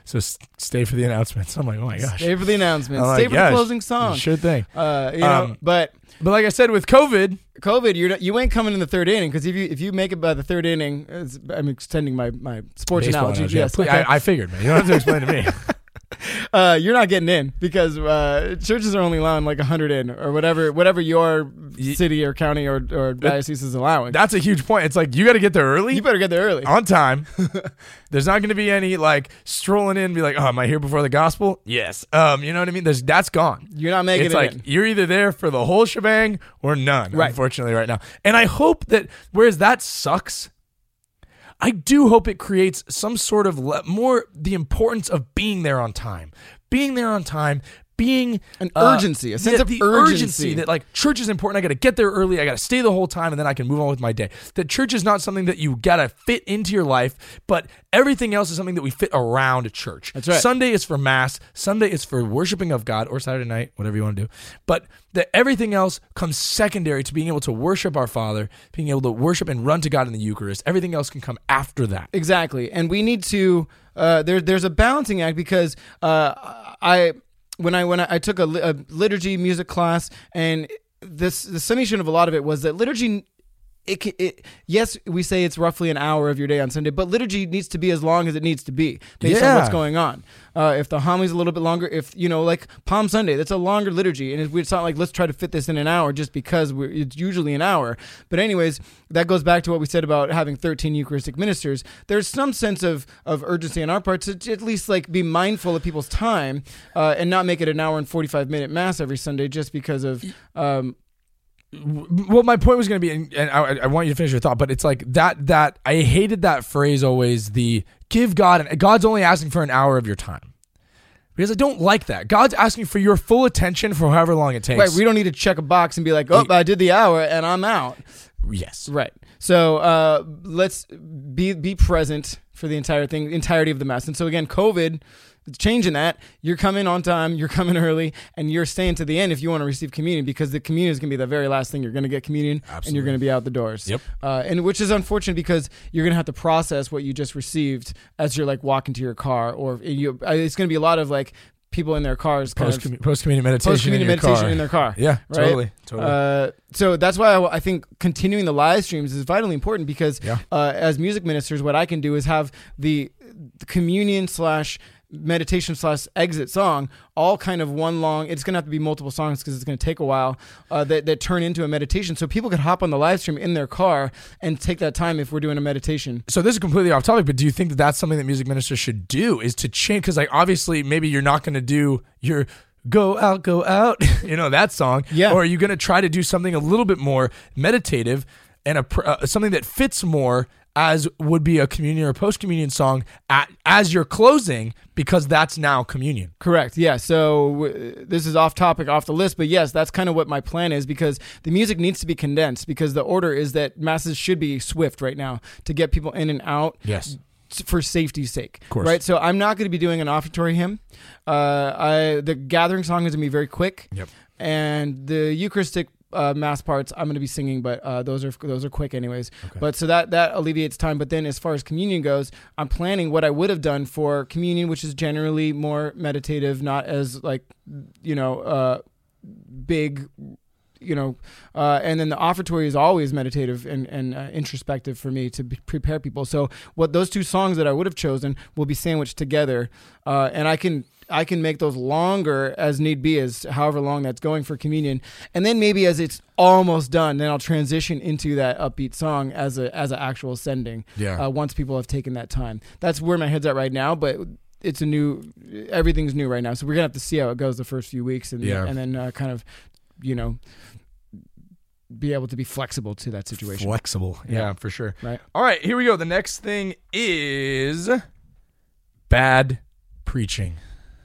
So s- stay for the announcements. I'm like, "Oh my gosh." Stay for the announcements. I'm like, Stay for "Yes, the closing song. Sure thing. Uh, you know, Um, but But like I said, with COVID, COVID, you're not, you ain't coming in the third inning because if you if you make it by the third inning, it's, I'm extending my, my sports analogy. analogy. Yes, okay. I, I figured, man. You don't have to explain to me. uh, you're not getting in because uh, churches are only allowing like hundred in or whatever whatever your city or county or, or diocese is allowing. That's a huge point. It's like you got to get there early, you better get there early. on time. There's not going to be any like strolling in, and be like, "Oh, am I here before the gospel?" Yes. Um, you know what I mean? There's that's gone. You're not making it's it like in. you're either there for the whole shebang or none. Right. Unfortunately, right now, and I hope that whereas that sucks. I do hope it creates some sort of le- more the importance of being there on time, being there on time, being An uh, urgency, a sense the- of the urgency. that like church is important. I got to get there early. I got to stay the whole time, and then I can move on with my day. That church is not something that you got to fit into your life, but everything else is something that we fit around church. That's right. Sunday is for mass. Sunday is for worshiping of God, or Saturday night, whatever you want to do. But that everything else comes secondary to being able to worship our Father, being able to worship and run to God in the Eucharist. Everything else can come after that. Exactly, and we need to. Uh, there, there's a balancing act because uh, I when I when I, I took a, a liturgy music class, and this the summation of a lot of it was that liturgy. It, it yes, we say it's roughly an hour of your day on Sunday, but liturgy needs to be as long as it needs to be based on what's going on. Uh, if the homily's a little bit longer, if you know, like Palm Sunday, that's a longer liturgy, and it's, not like let's try to fit this in an hour just because we're, it's usually an hour. But anyways, that goes back to what we said about having 13 Eucharistic ministers. There's some sense of of urgency on our part to, to at least like be mindful of people's time uh, and not make it an hour and 45 minute mass every Sunday just because of um, well my point was going to be and and I, I want you to finish your thought but it's like that that i hated that phrase always the give god and god's only asking for an hour of your time because i don't like that god's asking for your full attention for however long it takes right. We don't need to check a box and be like, oh, I did the hour and I'm out. yes Right. So uh, let's be be present for the entire thing, entirety of the mass. And so again, COVID is changing that. You're coming on time, you're coming early, and you're staying to the end if you want to receive communion because the communion is going to be the very last thing you're going to get communion and you're going to be out the doors. Yep. Uh, and which is unfortunate because you're going to have to process what you just received as you're like walking to your car or you, uh, it's going to be a lot of like people in their cars kind Post of post community meditation, post community in meditation car. in their car. Yeah, Right? totally, totally. Uh, so that's why I, I think continuing the live streams is vitally important because Yeah. uh, as music ministers, what I can do is have the communion slash meditation slash exit song all kind of one long it's going to have to be multiple songs because it's going to take a while uh, that, that turn into a meditation so people could hop on the live stream in their car and take that time if we're doing a meditation so this is completely off topic, but do you think that that's something that music ministers should do? Is to change because like obviously maybe you're not going to do your go out, go out, you know that song, Yeah. Or are you going to try to do something a little bit more meditative and a uh, something that fits more as would be a communion or post communion song at, as you're closing because that's now communion. Correct. Yeah. So w- this is off topic, off the list, but yes, that's kind of what my plan is because the music needs to be condensed because the order is that masses should be swift right now to get people in and out. Yes. For safety's sake, Of course. right? So I'm not going to be doing an offertory hymn. Uh, I the gathering song is going to be very quick, Yep. and the Eucharistic uh, mass parts I'm going to be singing, but uh, those are those are quick anyways. But so that that alleviates time. But then as far as communion goes, I'm planning what I would have done for communion, which is generally more meditative, not as like you know uh, big. You know, uh, and then the offertory is always meditative and, and uh, introspective for me to prepare people. So, what those two songs that I would have chosen will be sandwiched together, uh, and I can I can make those longer as need be, as however long that's going for communion, and then maybe as it's almost done, then I'll transition into that upbeat song as a as an actual sending. Yeah. Uh, once people have taken that time, that's where my head's at right now. But it's a new, everything's new right now, so we're gonna have to see how it goes the first few weeks, and Yeah. and then uh, kind of, you know, be able to be flexible to that situation. Flexible. Yeah, for sure. Right. All right, here we go. The next thing is bad preaching.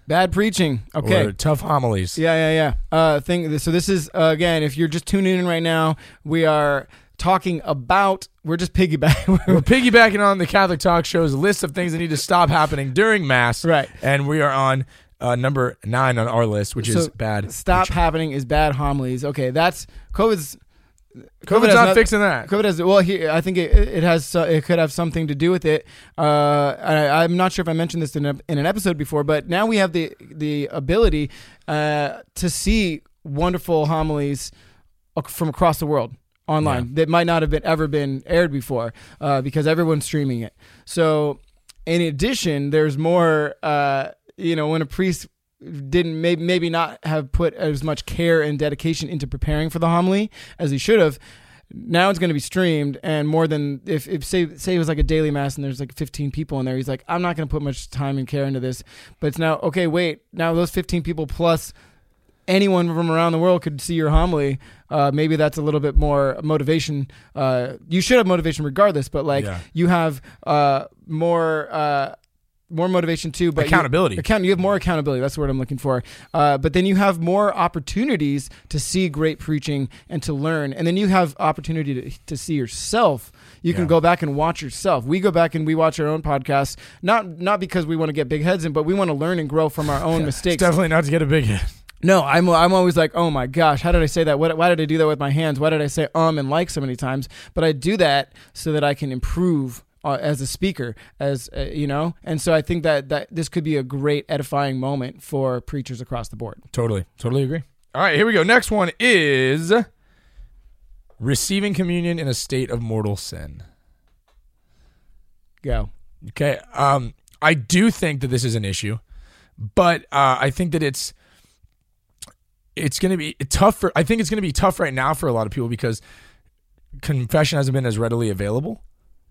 Bad preaching. Okay. Or tough homilies. Yeah, yeah, yeah. Uh, thing. So this is uh, again, if you're just tuning in right now, we are talking about. We're just piggybacking. We're piggybacking on the Catholic Talk Show's list of things that need to stop happening during Mass. Right. And we are on uh, number nine on our list, which is bad. Stop happening is bad homilies. Okay, that's COVID's. COVID's has not noth- fixing that. COVID has well. He, I think it, it has. so- It could have something to do with it. Uh, I, I'm not sure if I mentioned this in, a, in an episode before, but now we have the the ability uh, to see wonderful homilies from across the world online that might not have been ever been aired before uh, because everyone's streaming it. So, in addition, there's more. Uh, you know, when a priest didn't maybe maybe not have put as much care and dedication into preparing for the homily as he should have. Now it's going to be streamed, and more than if, if say say it was like a daily mass and there's like 15 people in there, he's like, I'm not going to put much time and care into this. But it's now okay. Wait, now those 15 people plus anyone from around the world could see your homily. Uh, maybe that's a little bit more motivation. Uh, you should have motivation regardless, but like Yeah. you have uh, more. More motivation too, but you- Accountability. account. You have more accountability. That's the word I'm looking for. Uh, but then you have more opportunities to see great preaching and to learn, and then you have opportunity to, to see yourself. You can go back and watch yourself. We go back and we watch our own podcasts, not not because we want to get big heads in, but we want to learn and grow from our own It's mistakes. definitely not to get a big head. No, I'm I'm always like, oh my gosh, how did I say that? What, why did I do that with my hands? Why did I say um and like so many times? But I do that so that I can improve uh, as a speaker, as uh, you know. And so I think that that this could be a great edifying moment for preachers across the board. Totally, totally agree. All right, here we go. Next one is receiving communion in a state of mortal sin. Go. Okay. Um, I do think that this is an issue, but uh, I think that it's it's going to be tough for. I think it's going to be tough right now for a lot of people because confession hasn't been as readily available.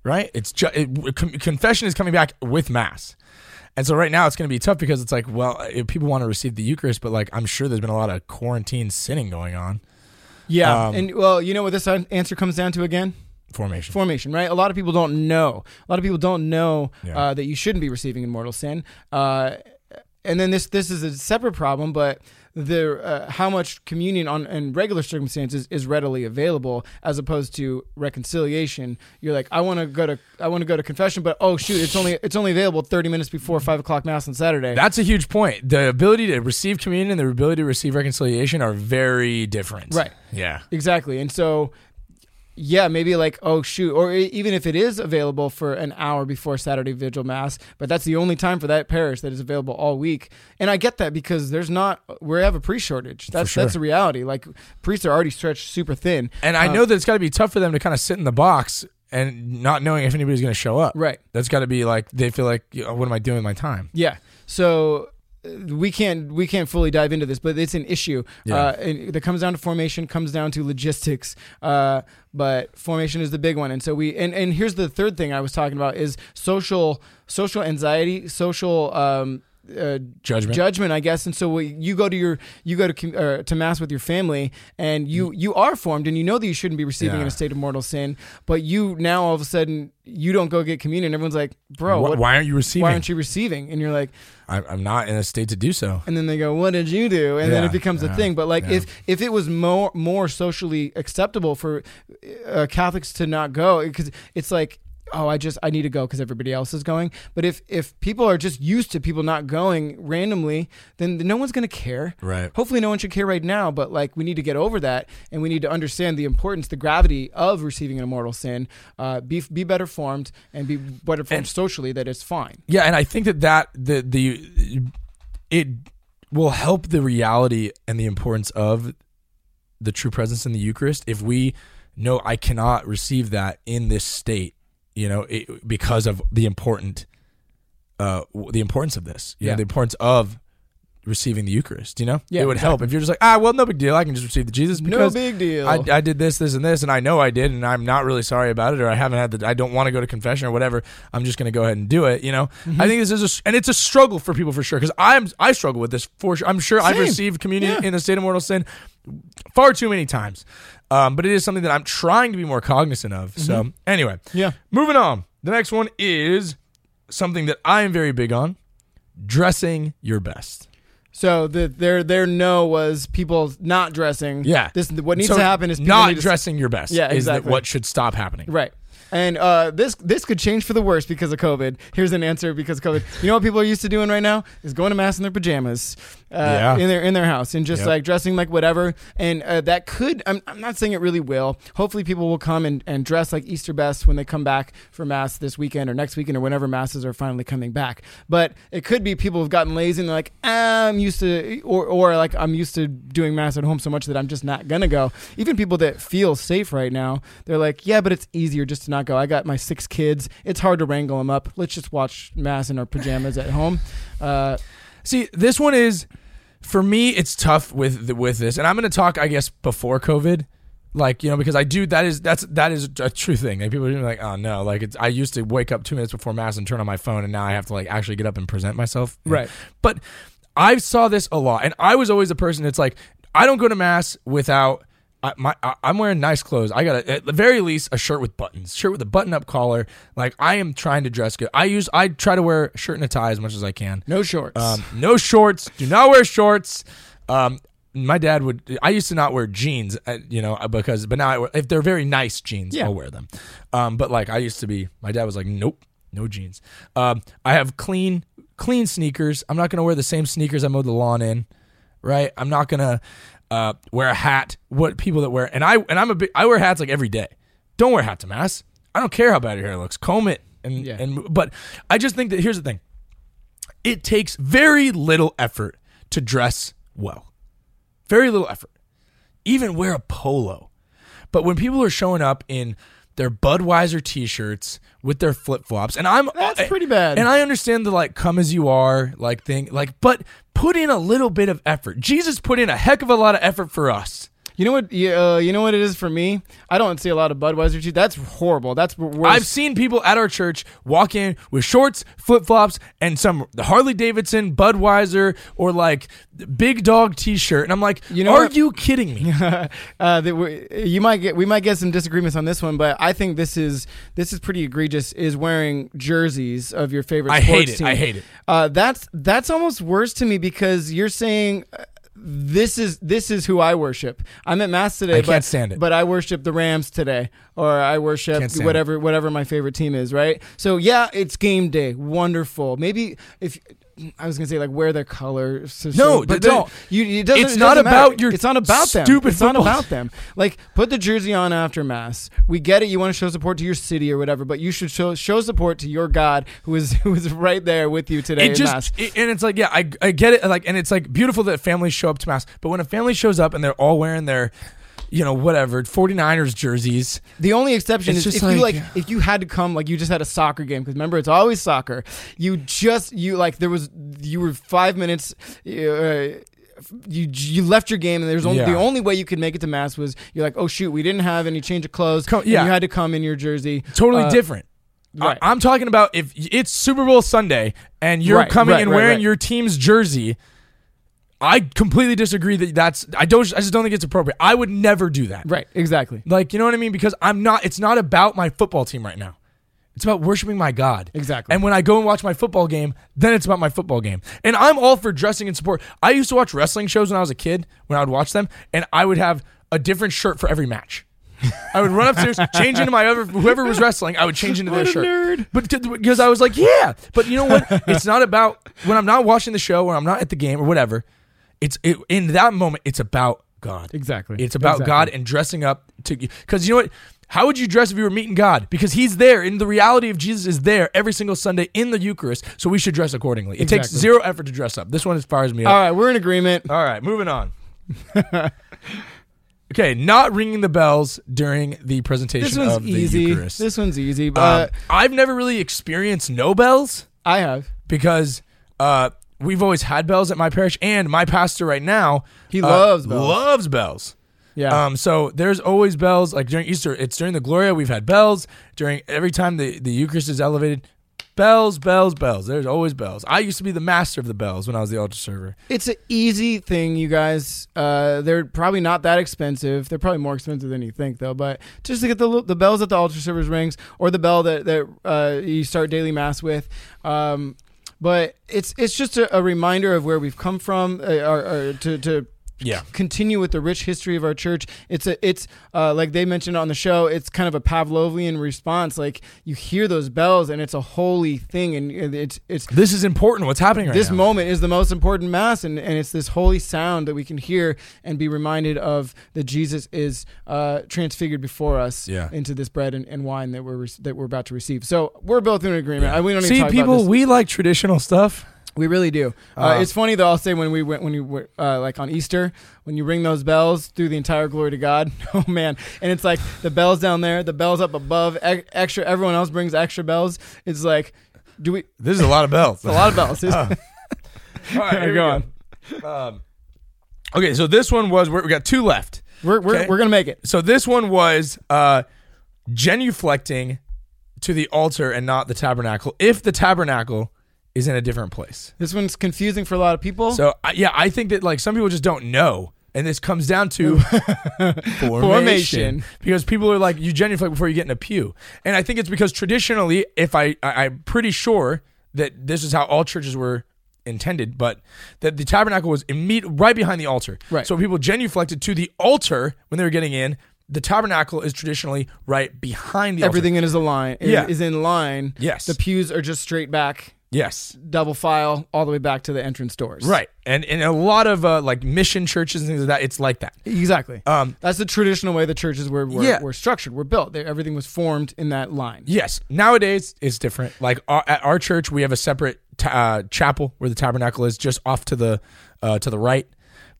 Right? It's just it, con- confession is coming back with mass. And so right now it's going to be tough because it's like, well, if people want to receive the Eucharist, but like I'm sure there's been a lot of quarantine sinning going on. Yeah, Um, and well, you know what this answer comes down to again? Formation. Formation, right? A lot of people don't know. A lot of people don't know Yeah. uh, that you shouldn't be receiving in mortal sin. Uh, and then this this is a separate problem, but the uh, how much communion on in regular circumstances is readily available as opposed to reconciliation. You're like, I want to go to I want to go to confession, but oh shoot, it's only it's only available 30 minutes before five o'clock mass on Saturday. That's a huge point. The ability to receive communion and the ability to receive reconciliation are very different. Right. Yeah. Exactly. And so, yeah, maybe like, oh, shoot. Or even if it is available for an hour before Saturday Vigil Mass, but that's the only time for that parish that is available all week. And I get that because there's not, we have a priest shortage. That's, sure. that's the reality. Like, priests are already stretched super thin. And I Uh, know that it's got to be tough for them to kind of sit in the box and not knowing if anybody's going to show up. Right. That's got to be like they feel like, you know, what am I doing with my time? Yeah. So we can't we can't fully dive into this, but it's an issue. Yeah. Uh, that comes down to formation, comes down to logistics. Uh, but formation is the big one, and so we and and here's the third thing I was talking about is social social anxiety, social. Um, uh, Judgment. judgment, I guess, and so you go to your you go to uh, to mass with your family, and you you are formed, and you know that you shouldn't be receiving in a state of mortal sin, but you now all of a sudden you don't go get communion. Everyone's like, bro, Wh- what, why aren't you receiving? why aren't you receiving? And you're like, I, I'm not in a state to do so. and then they go, "What did you do?" And then it becomes a thing. But like, yeah. if if it was more more socially acceptable for uh, Catholics to not go, because it's like, oh, I just I need to go because everybody else is going. But if if people are just used to people not going randomly, then no one's gonna care. Right. Hopefully, no one should care right now. But like, we need to get over that, and we need to understand the importance, the gravity of receiving an immortal sin. Uh, be be better formed and be better formed And- socially. That it's fine. Yeah, and I think that that the the it will help the reality and the importance of the true presence in the Eucharist if we know I cannot receive that in this state, you know, it, because of the important uh the importance of this, you Yeah. know, the importance of receiving the Eucharist, you know? Yeah, it would help if you're just like, ah, well, no big deal. I can just receive the Jesus No big deal. I, I did this, this, and this, and I know I did, and I'm not really sorry about it, or I haven't had the, I don't want to go to confession or whatever. I'm just going to go ahead and do it. You know, Mm-hmm. I think this is, a, and it's a struggle for people for sure, because I'm, I struggle with this for sure. I'm sure I've received communion Yeah. in a state of mortal sin far too many times, um, but it is something that I'm trying to be more cognizant of. So Mm-hmm. anyway, yeah. moving on. The next one is something that I am very big on: dressing your best. So the their their no was people not dressing. Yeah. This what needs So to happen is people not need to- dressing your best. Yeah, is that exactly. what should stop happening. Right. And uh, this this could change for the worse because of COVID. Here's an answer because of COVID. You know what people are used to doing right now is going to mass in their pajamas, uh, Yeah. in their in their house, and just Yep. like dressing like whatever. And uh, that could I'm, I'm not saying it really will. Hopefully, people will come and, and dress like Easter best when they come back for mass this weekend or next weekend or whenever masses are finally coming back. But it could be people have gotten lazy and they're like, ah, I'm used to, or or like I'm used to doing mass at home so much that I'm just not gonna go. Even people that feel safe right now, they're like, yeah, but it's easier just to not go. I got my six kids. It's hard to wrangle them up. Let's just watch mass in our pajamas at home. Uh, See, this one is for me. It's tough with the, with this, and I'm going to talk, I guess, before COVID, like you know, because I do that is that's that is a true thing. Like people are like, oh no, like it's. I used to wake up two minutes before mass and turn on my phone, and now I have to like actually get up and present myself. Right. But I saw this a lot, and I was always the person that's like, I don't go to mass without. I, my, I, I'm wearing nice clothes. I got a, at the very least a shirt with buttons, shirt with a button-up collar. Like I am trying to dress good. I use I try to wear a shirt and a tie as much as I can. no shorts. Um, no shorts. Do not wear shorts. Um, my dad would. I used to not wear jeans, uh, you know, because but now I, if they're very nice jeans, Yeah. I'll wear them. Um, but like I used to be, my dad was like, nope, no jeans. Um, I have clean, clean sneakers. I'm not gonna wear the same sneakers I mowed the lawn in, right? I'm not gonna uh, wear a hat. What people that wear and I and I'm a big, I wear hats like every day. Don't wear hat to mass. I don't care how bad your hair looks. Comb it and Yeah. and but I just think that here's the thing it takes very little effort to dress well. Very little effort. Even wear a polo. But when people are showing up in their Budweiser t-shirts with their flip-flops and I'm That's pretty bad. And I understand the like come as you are like thing like but put in a little bit of effort. Jesus put in a heck of a lot of effort for us. You know what? yeah, Uh, you know what it is for me. I don't see a lot of Budweiser. Cheese. That's horrible. That's worse. I've seen people at our church walk in with shorts, flip flops, and some Harley Davidson, Budweiser, or like big dog T-shirt, and I'm like, You know are what? you kidding me? uh, that we, you might get we might get some disagreements on this one, but I think this is this is pretty egregious. Is wearing jerseys of your favorite I sports hate it. team. I hate it. Uh, that's that's almost worse to me because you're saying. This is this is who I worship. I'm at mass today. I but, can't stand it. But I worship the Rams today, or I worship whatever whatever my favorite team is. Right. So yeah, it's game day. Wonderful. Maybe if. I was gonna say like wear their colors. so- No, but don't. You, it doesn't, It's it not doesn't matter. about your It's not about them. stupid It's not about them. Like put the jersey on after mass. We get it. You want to show support to your city or whatever, but you should show show support to your God who is who is right there with you today it in just mass. it- and it's like yeah I, I get it like and it's like beautiful that families show up to mass but when a family shows up and they're all wearing their you know whatever 49ers jerseys The only exception It's is if you like- like if you had to come like you just had a soccer game because remember it's always soccer. You just you like there was you were five minutes. Uh, you you left your game and there's only Yeah. the only way you could make it to mass was you're like oh shoot we didn't have any change of clothes and yeah. you had to come in your jersey totally Uh, different right. I, am talking about if it's Super Bowl Sunday and you're Right, coming right, and right, wearing your team's jersey. I completely disagree that that's I don't I just don't think it's appropriate. I would never do that. right exactly Like you know what I mean? Because I'm not. It's not about my football team right now. It's about worshiping my God. Exactly. And when I go and watch my football game, then it's about my football game. And I'm all for dressing in support. I used to watch wrestling shows when I was a kid. When I would watch them, and I would have a different shirt for every match. I would run upstairs, change into my other whoever was wrestling. I would change into their shirt. nerd. But because I was like, yeah. But you know what? It's not about when I'm not watching the show or I'm not at the game or whatever. It's it, in that moment. It's about God. exactly It's about Exactly. God and dressing up to because you know what? How would you dress if you were meeting God? Because He's there, and the reality of Jesus is there every single Sunday in the Eucharist. So we should dress accordingly. It takes zero effort to dress up. This one fires me up. all right we're in agreement All right, moving on. okay, not ringing the bells during the presentation this one's of the easy Eucharist. this one's easy Um, but I've never really experienced no bells I have because uh, we've always had bells at my parish, and my pastor right now He uh, loves bells. Loves bells. yeah Um, so there's always bells. Like during Easter, it's during the Gloria. We've had bells during every time the the Eucharist is elevated. Bells, bells, bells. There's always bells. I used to be the master of the bells when I was the altar server. It's an easy thing, you guys. Uh, they're probably not that expensive. They're probably more expensive than you think, though. But just to get the the bells that the altar servers rings, or the bell that that uh, you start daily mass with. Um, but it's it's just a, a reminder of where we've come from, uh, or, or to to Yeah. continue with the rich history of our church. It's a it's uh, like they mentioned on the show. It's kind of a Pavlovian response. Like you hear those bells, and it's a holy thing, and it's it's This is important. What's happening right now? this now? moment is the most important mass and, and it's this holy sound that we can hear and be reminded of that jesus is uh, transfigured before us Yeah. into this bread and, and wine that we're rec- that we're about to receive so we're both in agreement I, we don't See, talk people, we like traditional stuff. We really do. Uh, Uh, it's funny though i'll say when we went when you were uh, like on easter when you ring those bells through the entire glory to god oh man. And it's like the bells down there the bells up above e- extra everyone else brings extra bells. It's like do we This is a lot of bells. a lot of bells. All right, here we Go go. Um, okay, so this one was we're, we got two left. we're, we're, Okay. we're gonna make it. So this one was uh, genuflecting to the altar and not the tabernacle. If the tabernacle is in a different place. This one's confusing for a lot of people. So I yeah, I think that like some people just don't know, and this comes down to formation. Formation. Because people are like, you genuflect before you get in a pew, and I think it's because traditionally, if I, I I'm pretty sure that this is how all churches were intended, but that the tabernacle was immediate right behind the altar. Right. So people genuflected to the altar when they were getting in. The tabernacle is traditionally right behind the altar. Everything in is a line. Yeah. is in line. Yes. The pews are just straight back, Yes. double file, all the way back to the entrance doors. Right. And and a lot of uh, like mission churches and things like that, it's like that. Exactly. Um, That's the traditional way the churches were were, Yeah. were structured, were built. They, everything was formed in that line. Yes. Nowadays, it's different. Like our, at our church, we have a separate uh, chapel where the tabernacle is just off to the uh, to the right.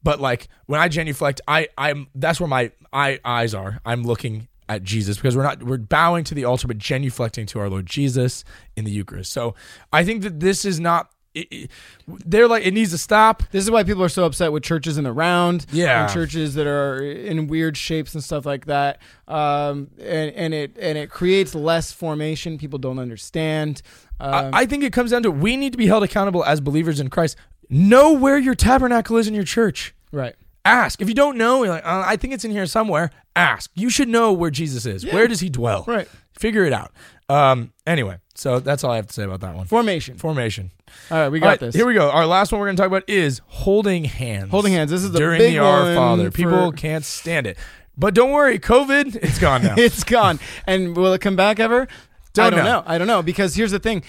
But like when I genuflect, I I'm that's where my eye, eyes are. I'm looking at Jesus because we're not we're bowing to the altar, but genuflecting to our Lord Jesus in the Eucharist. So I think that this is not. It, it- they're like it needs to stop. This is why people are so upset with churches in the round, Yeah. and churches that are in weird shapes and stuff like that. Um, and, and it and it creates less formation. People don't understand. Um, I, I think it comes down to we need to be held accountable as believers in Christ. Know where your tabernacle is in your church. right. Ask. If you don't know, you're like, uh, I think it's in here somewhere. Ask. You should know where Jesus is. Where does he dwell? Right. Figure it out. Um. Anyway, so that's all I have to say about that one. Formation. Formation. All right, we got right, this. Here we go. Our last one we're going to talk about is holding hands. Holding hands. This is the during big the Our Father. for- People can't stand it. But don't worry, COVID, it's gone now. it's gone. And will it come back ever? I Don't don't know. know. I don't know because here's the thing.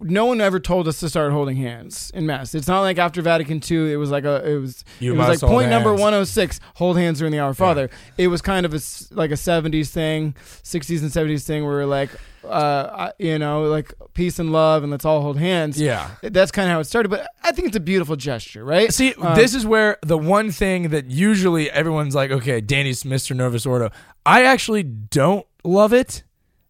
No one ever told us to start holding hands in mass. It's not like after Vatican II, it was like a, it was, You it was like point number 106, hold hands during the Our Father. It was kind of a, like a 70s thing, 60s and 70s thing where we're like, uh, you know, like peace and love and let's all hold hands. yeah. That's kind of how it started, but I think it's a beautiful gesture, right? See, Um, this is where the one thing that usually everyone's like, okay, Danny's Mr. Novus Ordo. I actually don't love it,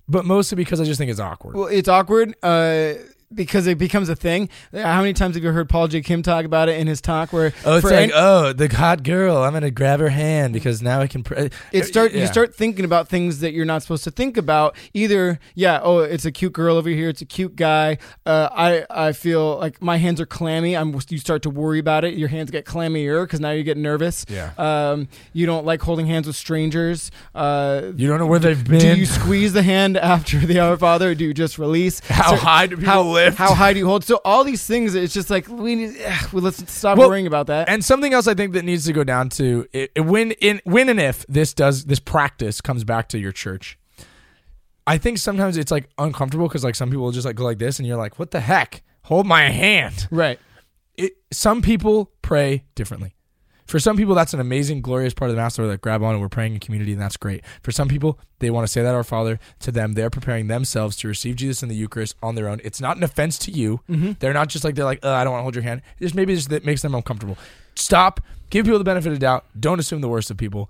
but mostly because I just think it's awkward. Well, it's awkward uh, because it becomes a thing. How many times have you heard Paul J. Kim talk about it in his talk? Where Oh, it's like, an- oh, the hot girl. I'm gonna grab her hand because now I can. Pr- it start you start thinking about things that you're not supposed to think about. Either yeah, oh, it's a cute girl over here. It's a cute guy. Uh, I I feel like my hands are clammy. I'm you start to worry about it. Your hands get clammier because now you get nervous. Yeah. Um, you don't like holding hands with strangers. Uh, You don't know where they've been. do you squeeze the hand after the Our Father? Or do you just release? How So- high do people how, lift? How high do you hold? So all these things, it's just like we need. ugh, well, let's stop Well, worrying about that. And something else I think that needs to go down to it, when in when and if this does this practice comes back to your church. I think sometimes it's like uncomfortable because like some people will just like go like this and you're like, what the heck? Hold my hand. right. It, some people pray differently. For some people, that's an amazing, glorious part of the Mass where they grab on and we're praying in community, and that's great. For some people, they want to say that Our Father to them. They're preparing themselves to receive Jesus in the Eucharist on their own. It's not an offense to you. They're not just like, they're like, uh, I don't want to hold your hand. It's just maybe just that makes them uncomfortable. Stop. Give people the benefit of doubt. Don't assume the worst of people.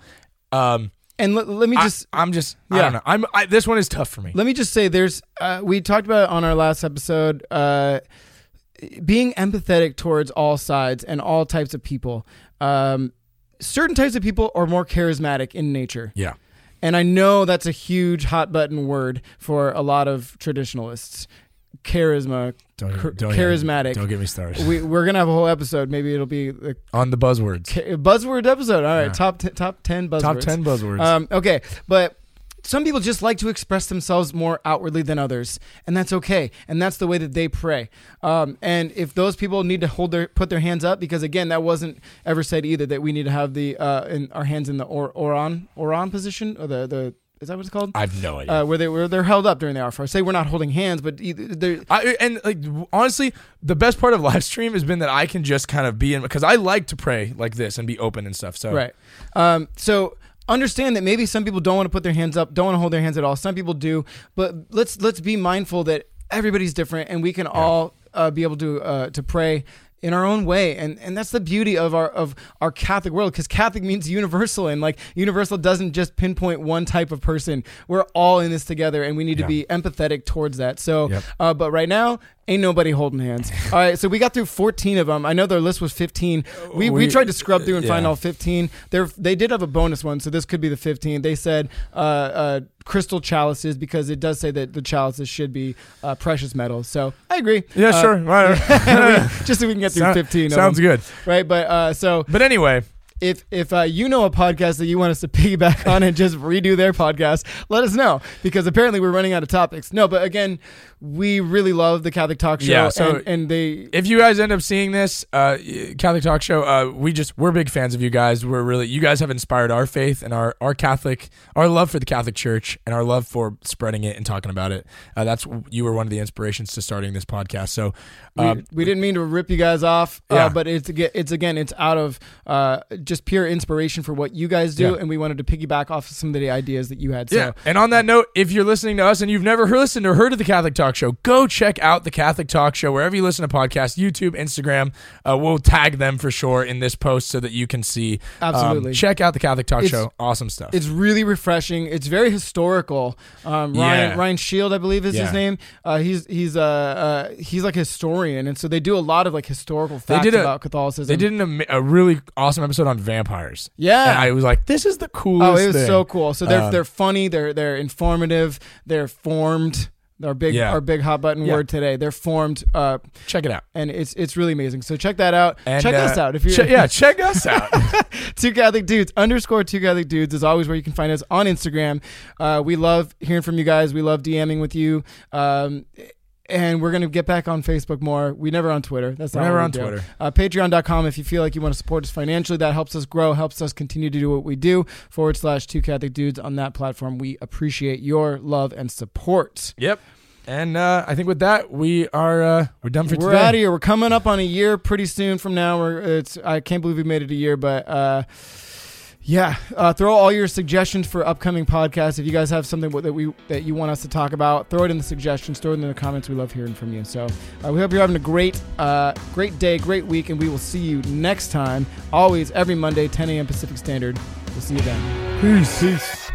Um, And let, let me just I'm just, I don't know. I'm, I, this one is tough for me. let me just say, there's. Uh, we talked about it on our last episode. Uh, being empathetic towards all sides and all types of people. Um, certain types of people are more charismatic in nature. Yeah. And I know that's a huge hot button word for a lot of traditionalists. Charisma, Don't, don't charismatic. Don't get me started. we, we're gonna have a whole episode. Maybe it'll be a on the buzzwords. ca- buzzword episode. All right, Yeah. top t- top ten buzzwords. Top 10 buzzwords. Um, okay, but some people just like to express themselves more outwardly than others, and that's okay. And that's the way that they pray. Um, and if those people need to hold their put their hands up, because again, that wasn't ever said either that we need to have the uh, in our hands in the or, orans orans position or the the is that what it's called? I have no idea. Uh, where they where they're held up during the hour. For say we're not holding hands, but either, they're I and like honestly, the best part of live stream has been that I can just kind of be in because I like to pray like this and be open and stuff. So Right. Um, so understand that maybe some people don't want to put their hands up, don't want to hold their hands at all. Some people do, but let's let's be mindful that everybody's different, and we can all uh, be able to uh, to pray in our own way and and that's the beauty of our of our catholic world because catholic means universal and like universal doesn't just pinpoint one type of person we're all in this together and we need Yeah. to be empathetic towards that so Yep. uh, but right now ain't nobody holding hands. All right so we got through 14 of them i know their list was 15 we, we, We- tried to scrub through and find all 15 They're, they did have a bonus one so this could be the 15 they said uh, uh, crystal chalices because it does say that the chalices should be uh, precious metals. So i agree. Yeah, Uh, sure. Right. just so we can get through Sound- 15 of Sounds them, good. right but uh, so But anyway, if if uh, you know a podcast that you want us to piggyback on and just redo their podcast, let us know because apparently we're running out of topics. No, but again, we really love the Catholic Talk Show, Yeah, so- and, and they if you guys end up seeing this uh, Catholic Talk Show, uh, we just we're big fans of you guys. We're really you guys have inspired our faith and our our Catholic our love for the Catholic Church and our love for spreading it and talking about it. Uh, that's you were one of the inspirations to starting this podcast. So. we, Um, we didn't mean to rip you guys off, uh, Yeah. but it's it's again it's out of uh, just pure inspiration for what you guys do, Yeah. and we wanted to piggyback off of some of the ideas that you had. So Yeah. And on that note, if you're listening to us and you've never listened or heard of the Catholic Talk Show, go check out the Catholic Talk Show wherever you listen to podcasts, YouTube, Instagram. Uh, we'll tag them for sure in this post so that you can see. Um, Absolutely. check out the Catholic Talk It's- Show. Awesome stuff. It's really refreshing. It's very historical. Um, Ryan Yeah. Ryan Scheel, I believe, is Yeah. his name. Uh, he's he's uh, uh, he's like a historian, and so they do a lot of like historical facts a- about Catholicism. they did an, a really awesome episode on vampires. yeah. And I was like, this is the coolest oh, it was thing. so cool. So they're Um, they're funny. They're they're informative. They're formed. our big Yeah. our big hot button Yeah. word today. They're formed, uh, Check it out. and it's it's really amazing. So check that out. And, check uh, us out if you che- yeah, check us out. two Catholic dudes underscore two Catholic dudes is always where you can find us on Instagram. Uh, we love hearing from you guys. We love DMing with you. Um, and we're gonna get back on Facebook more. We never on Twitter. That's not We're never on do. Twitter. Uh, Patreon.com if you feel like you want to support us financially. That helps us grow, helps us continue to do what we do. Forward slash two Catholic dudes on that platform. We appreciate your love and support. yep. And uh, I think with that, we are uh, we're done for We're today. out of here. We're coming up on a year pretty soon from now. We're it's I can't believe we made it a year, but uh, yeah. Uh, throw all your suggestions for upcoming podcasts. If you guys have something that we that you want us to talk about, throw it in the suggestions. Throw it in the comments. We love hearing from you. So uh, we hope you're having a great uh, great day, great week, and we will see you next time. Always every Monday, 10 a.m. Pacific Standard. We'll see you then. Peace. Peace.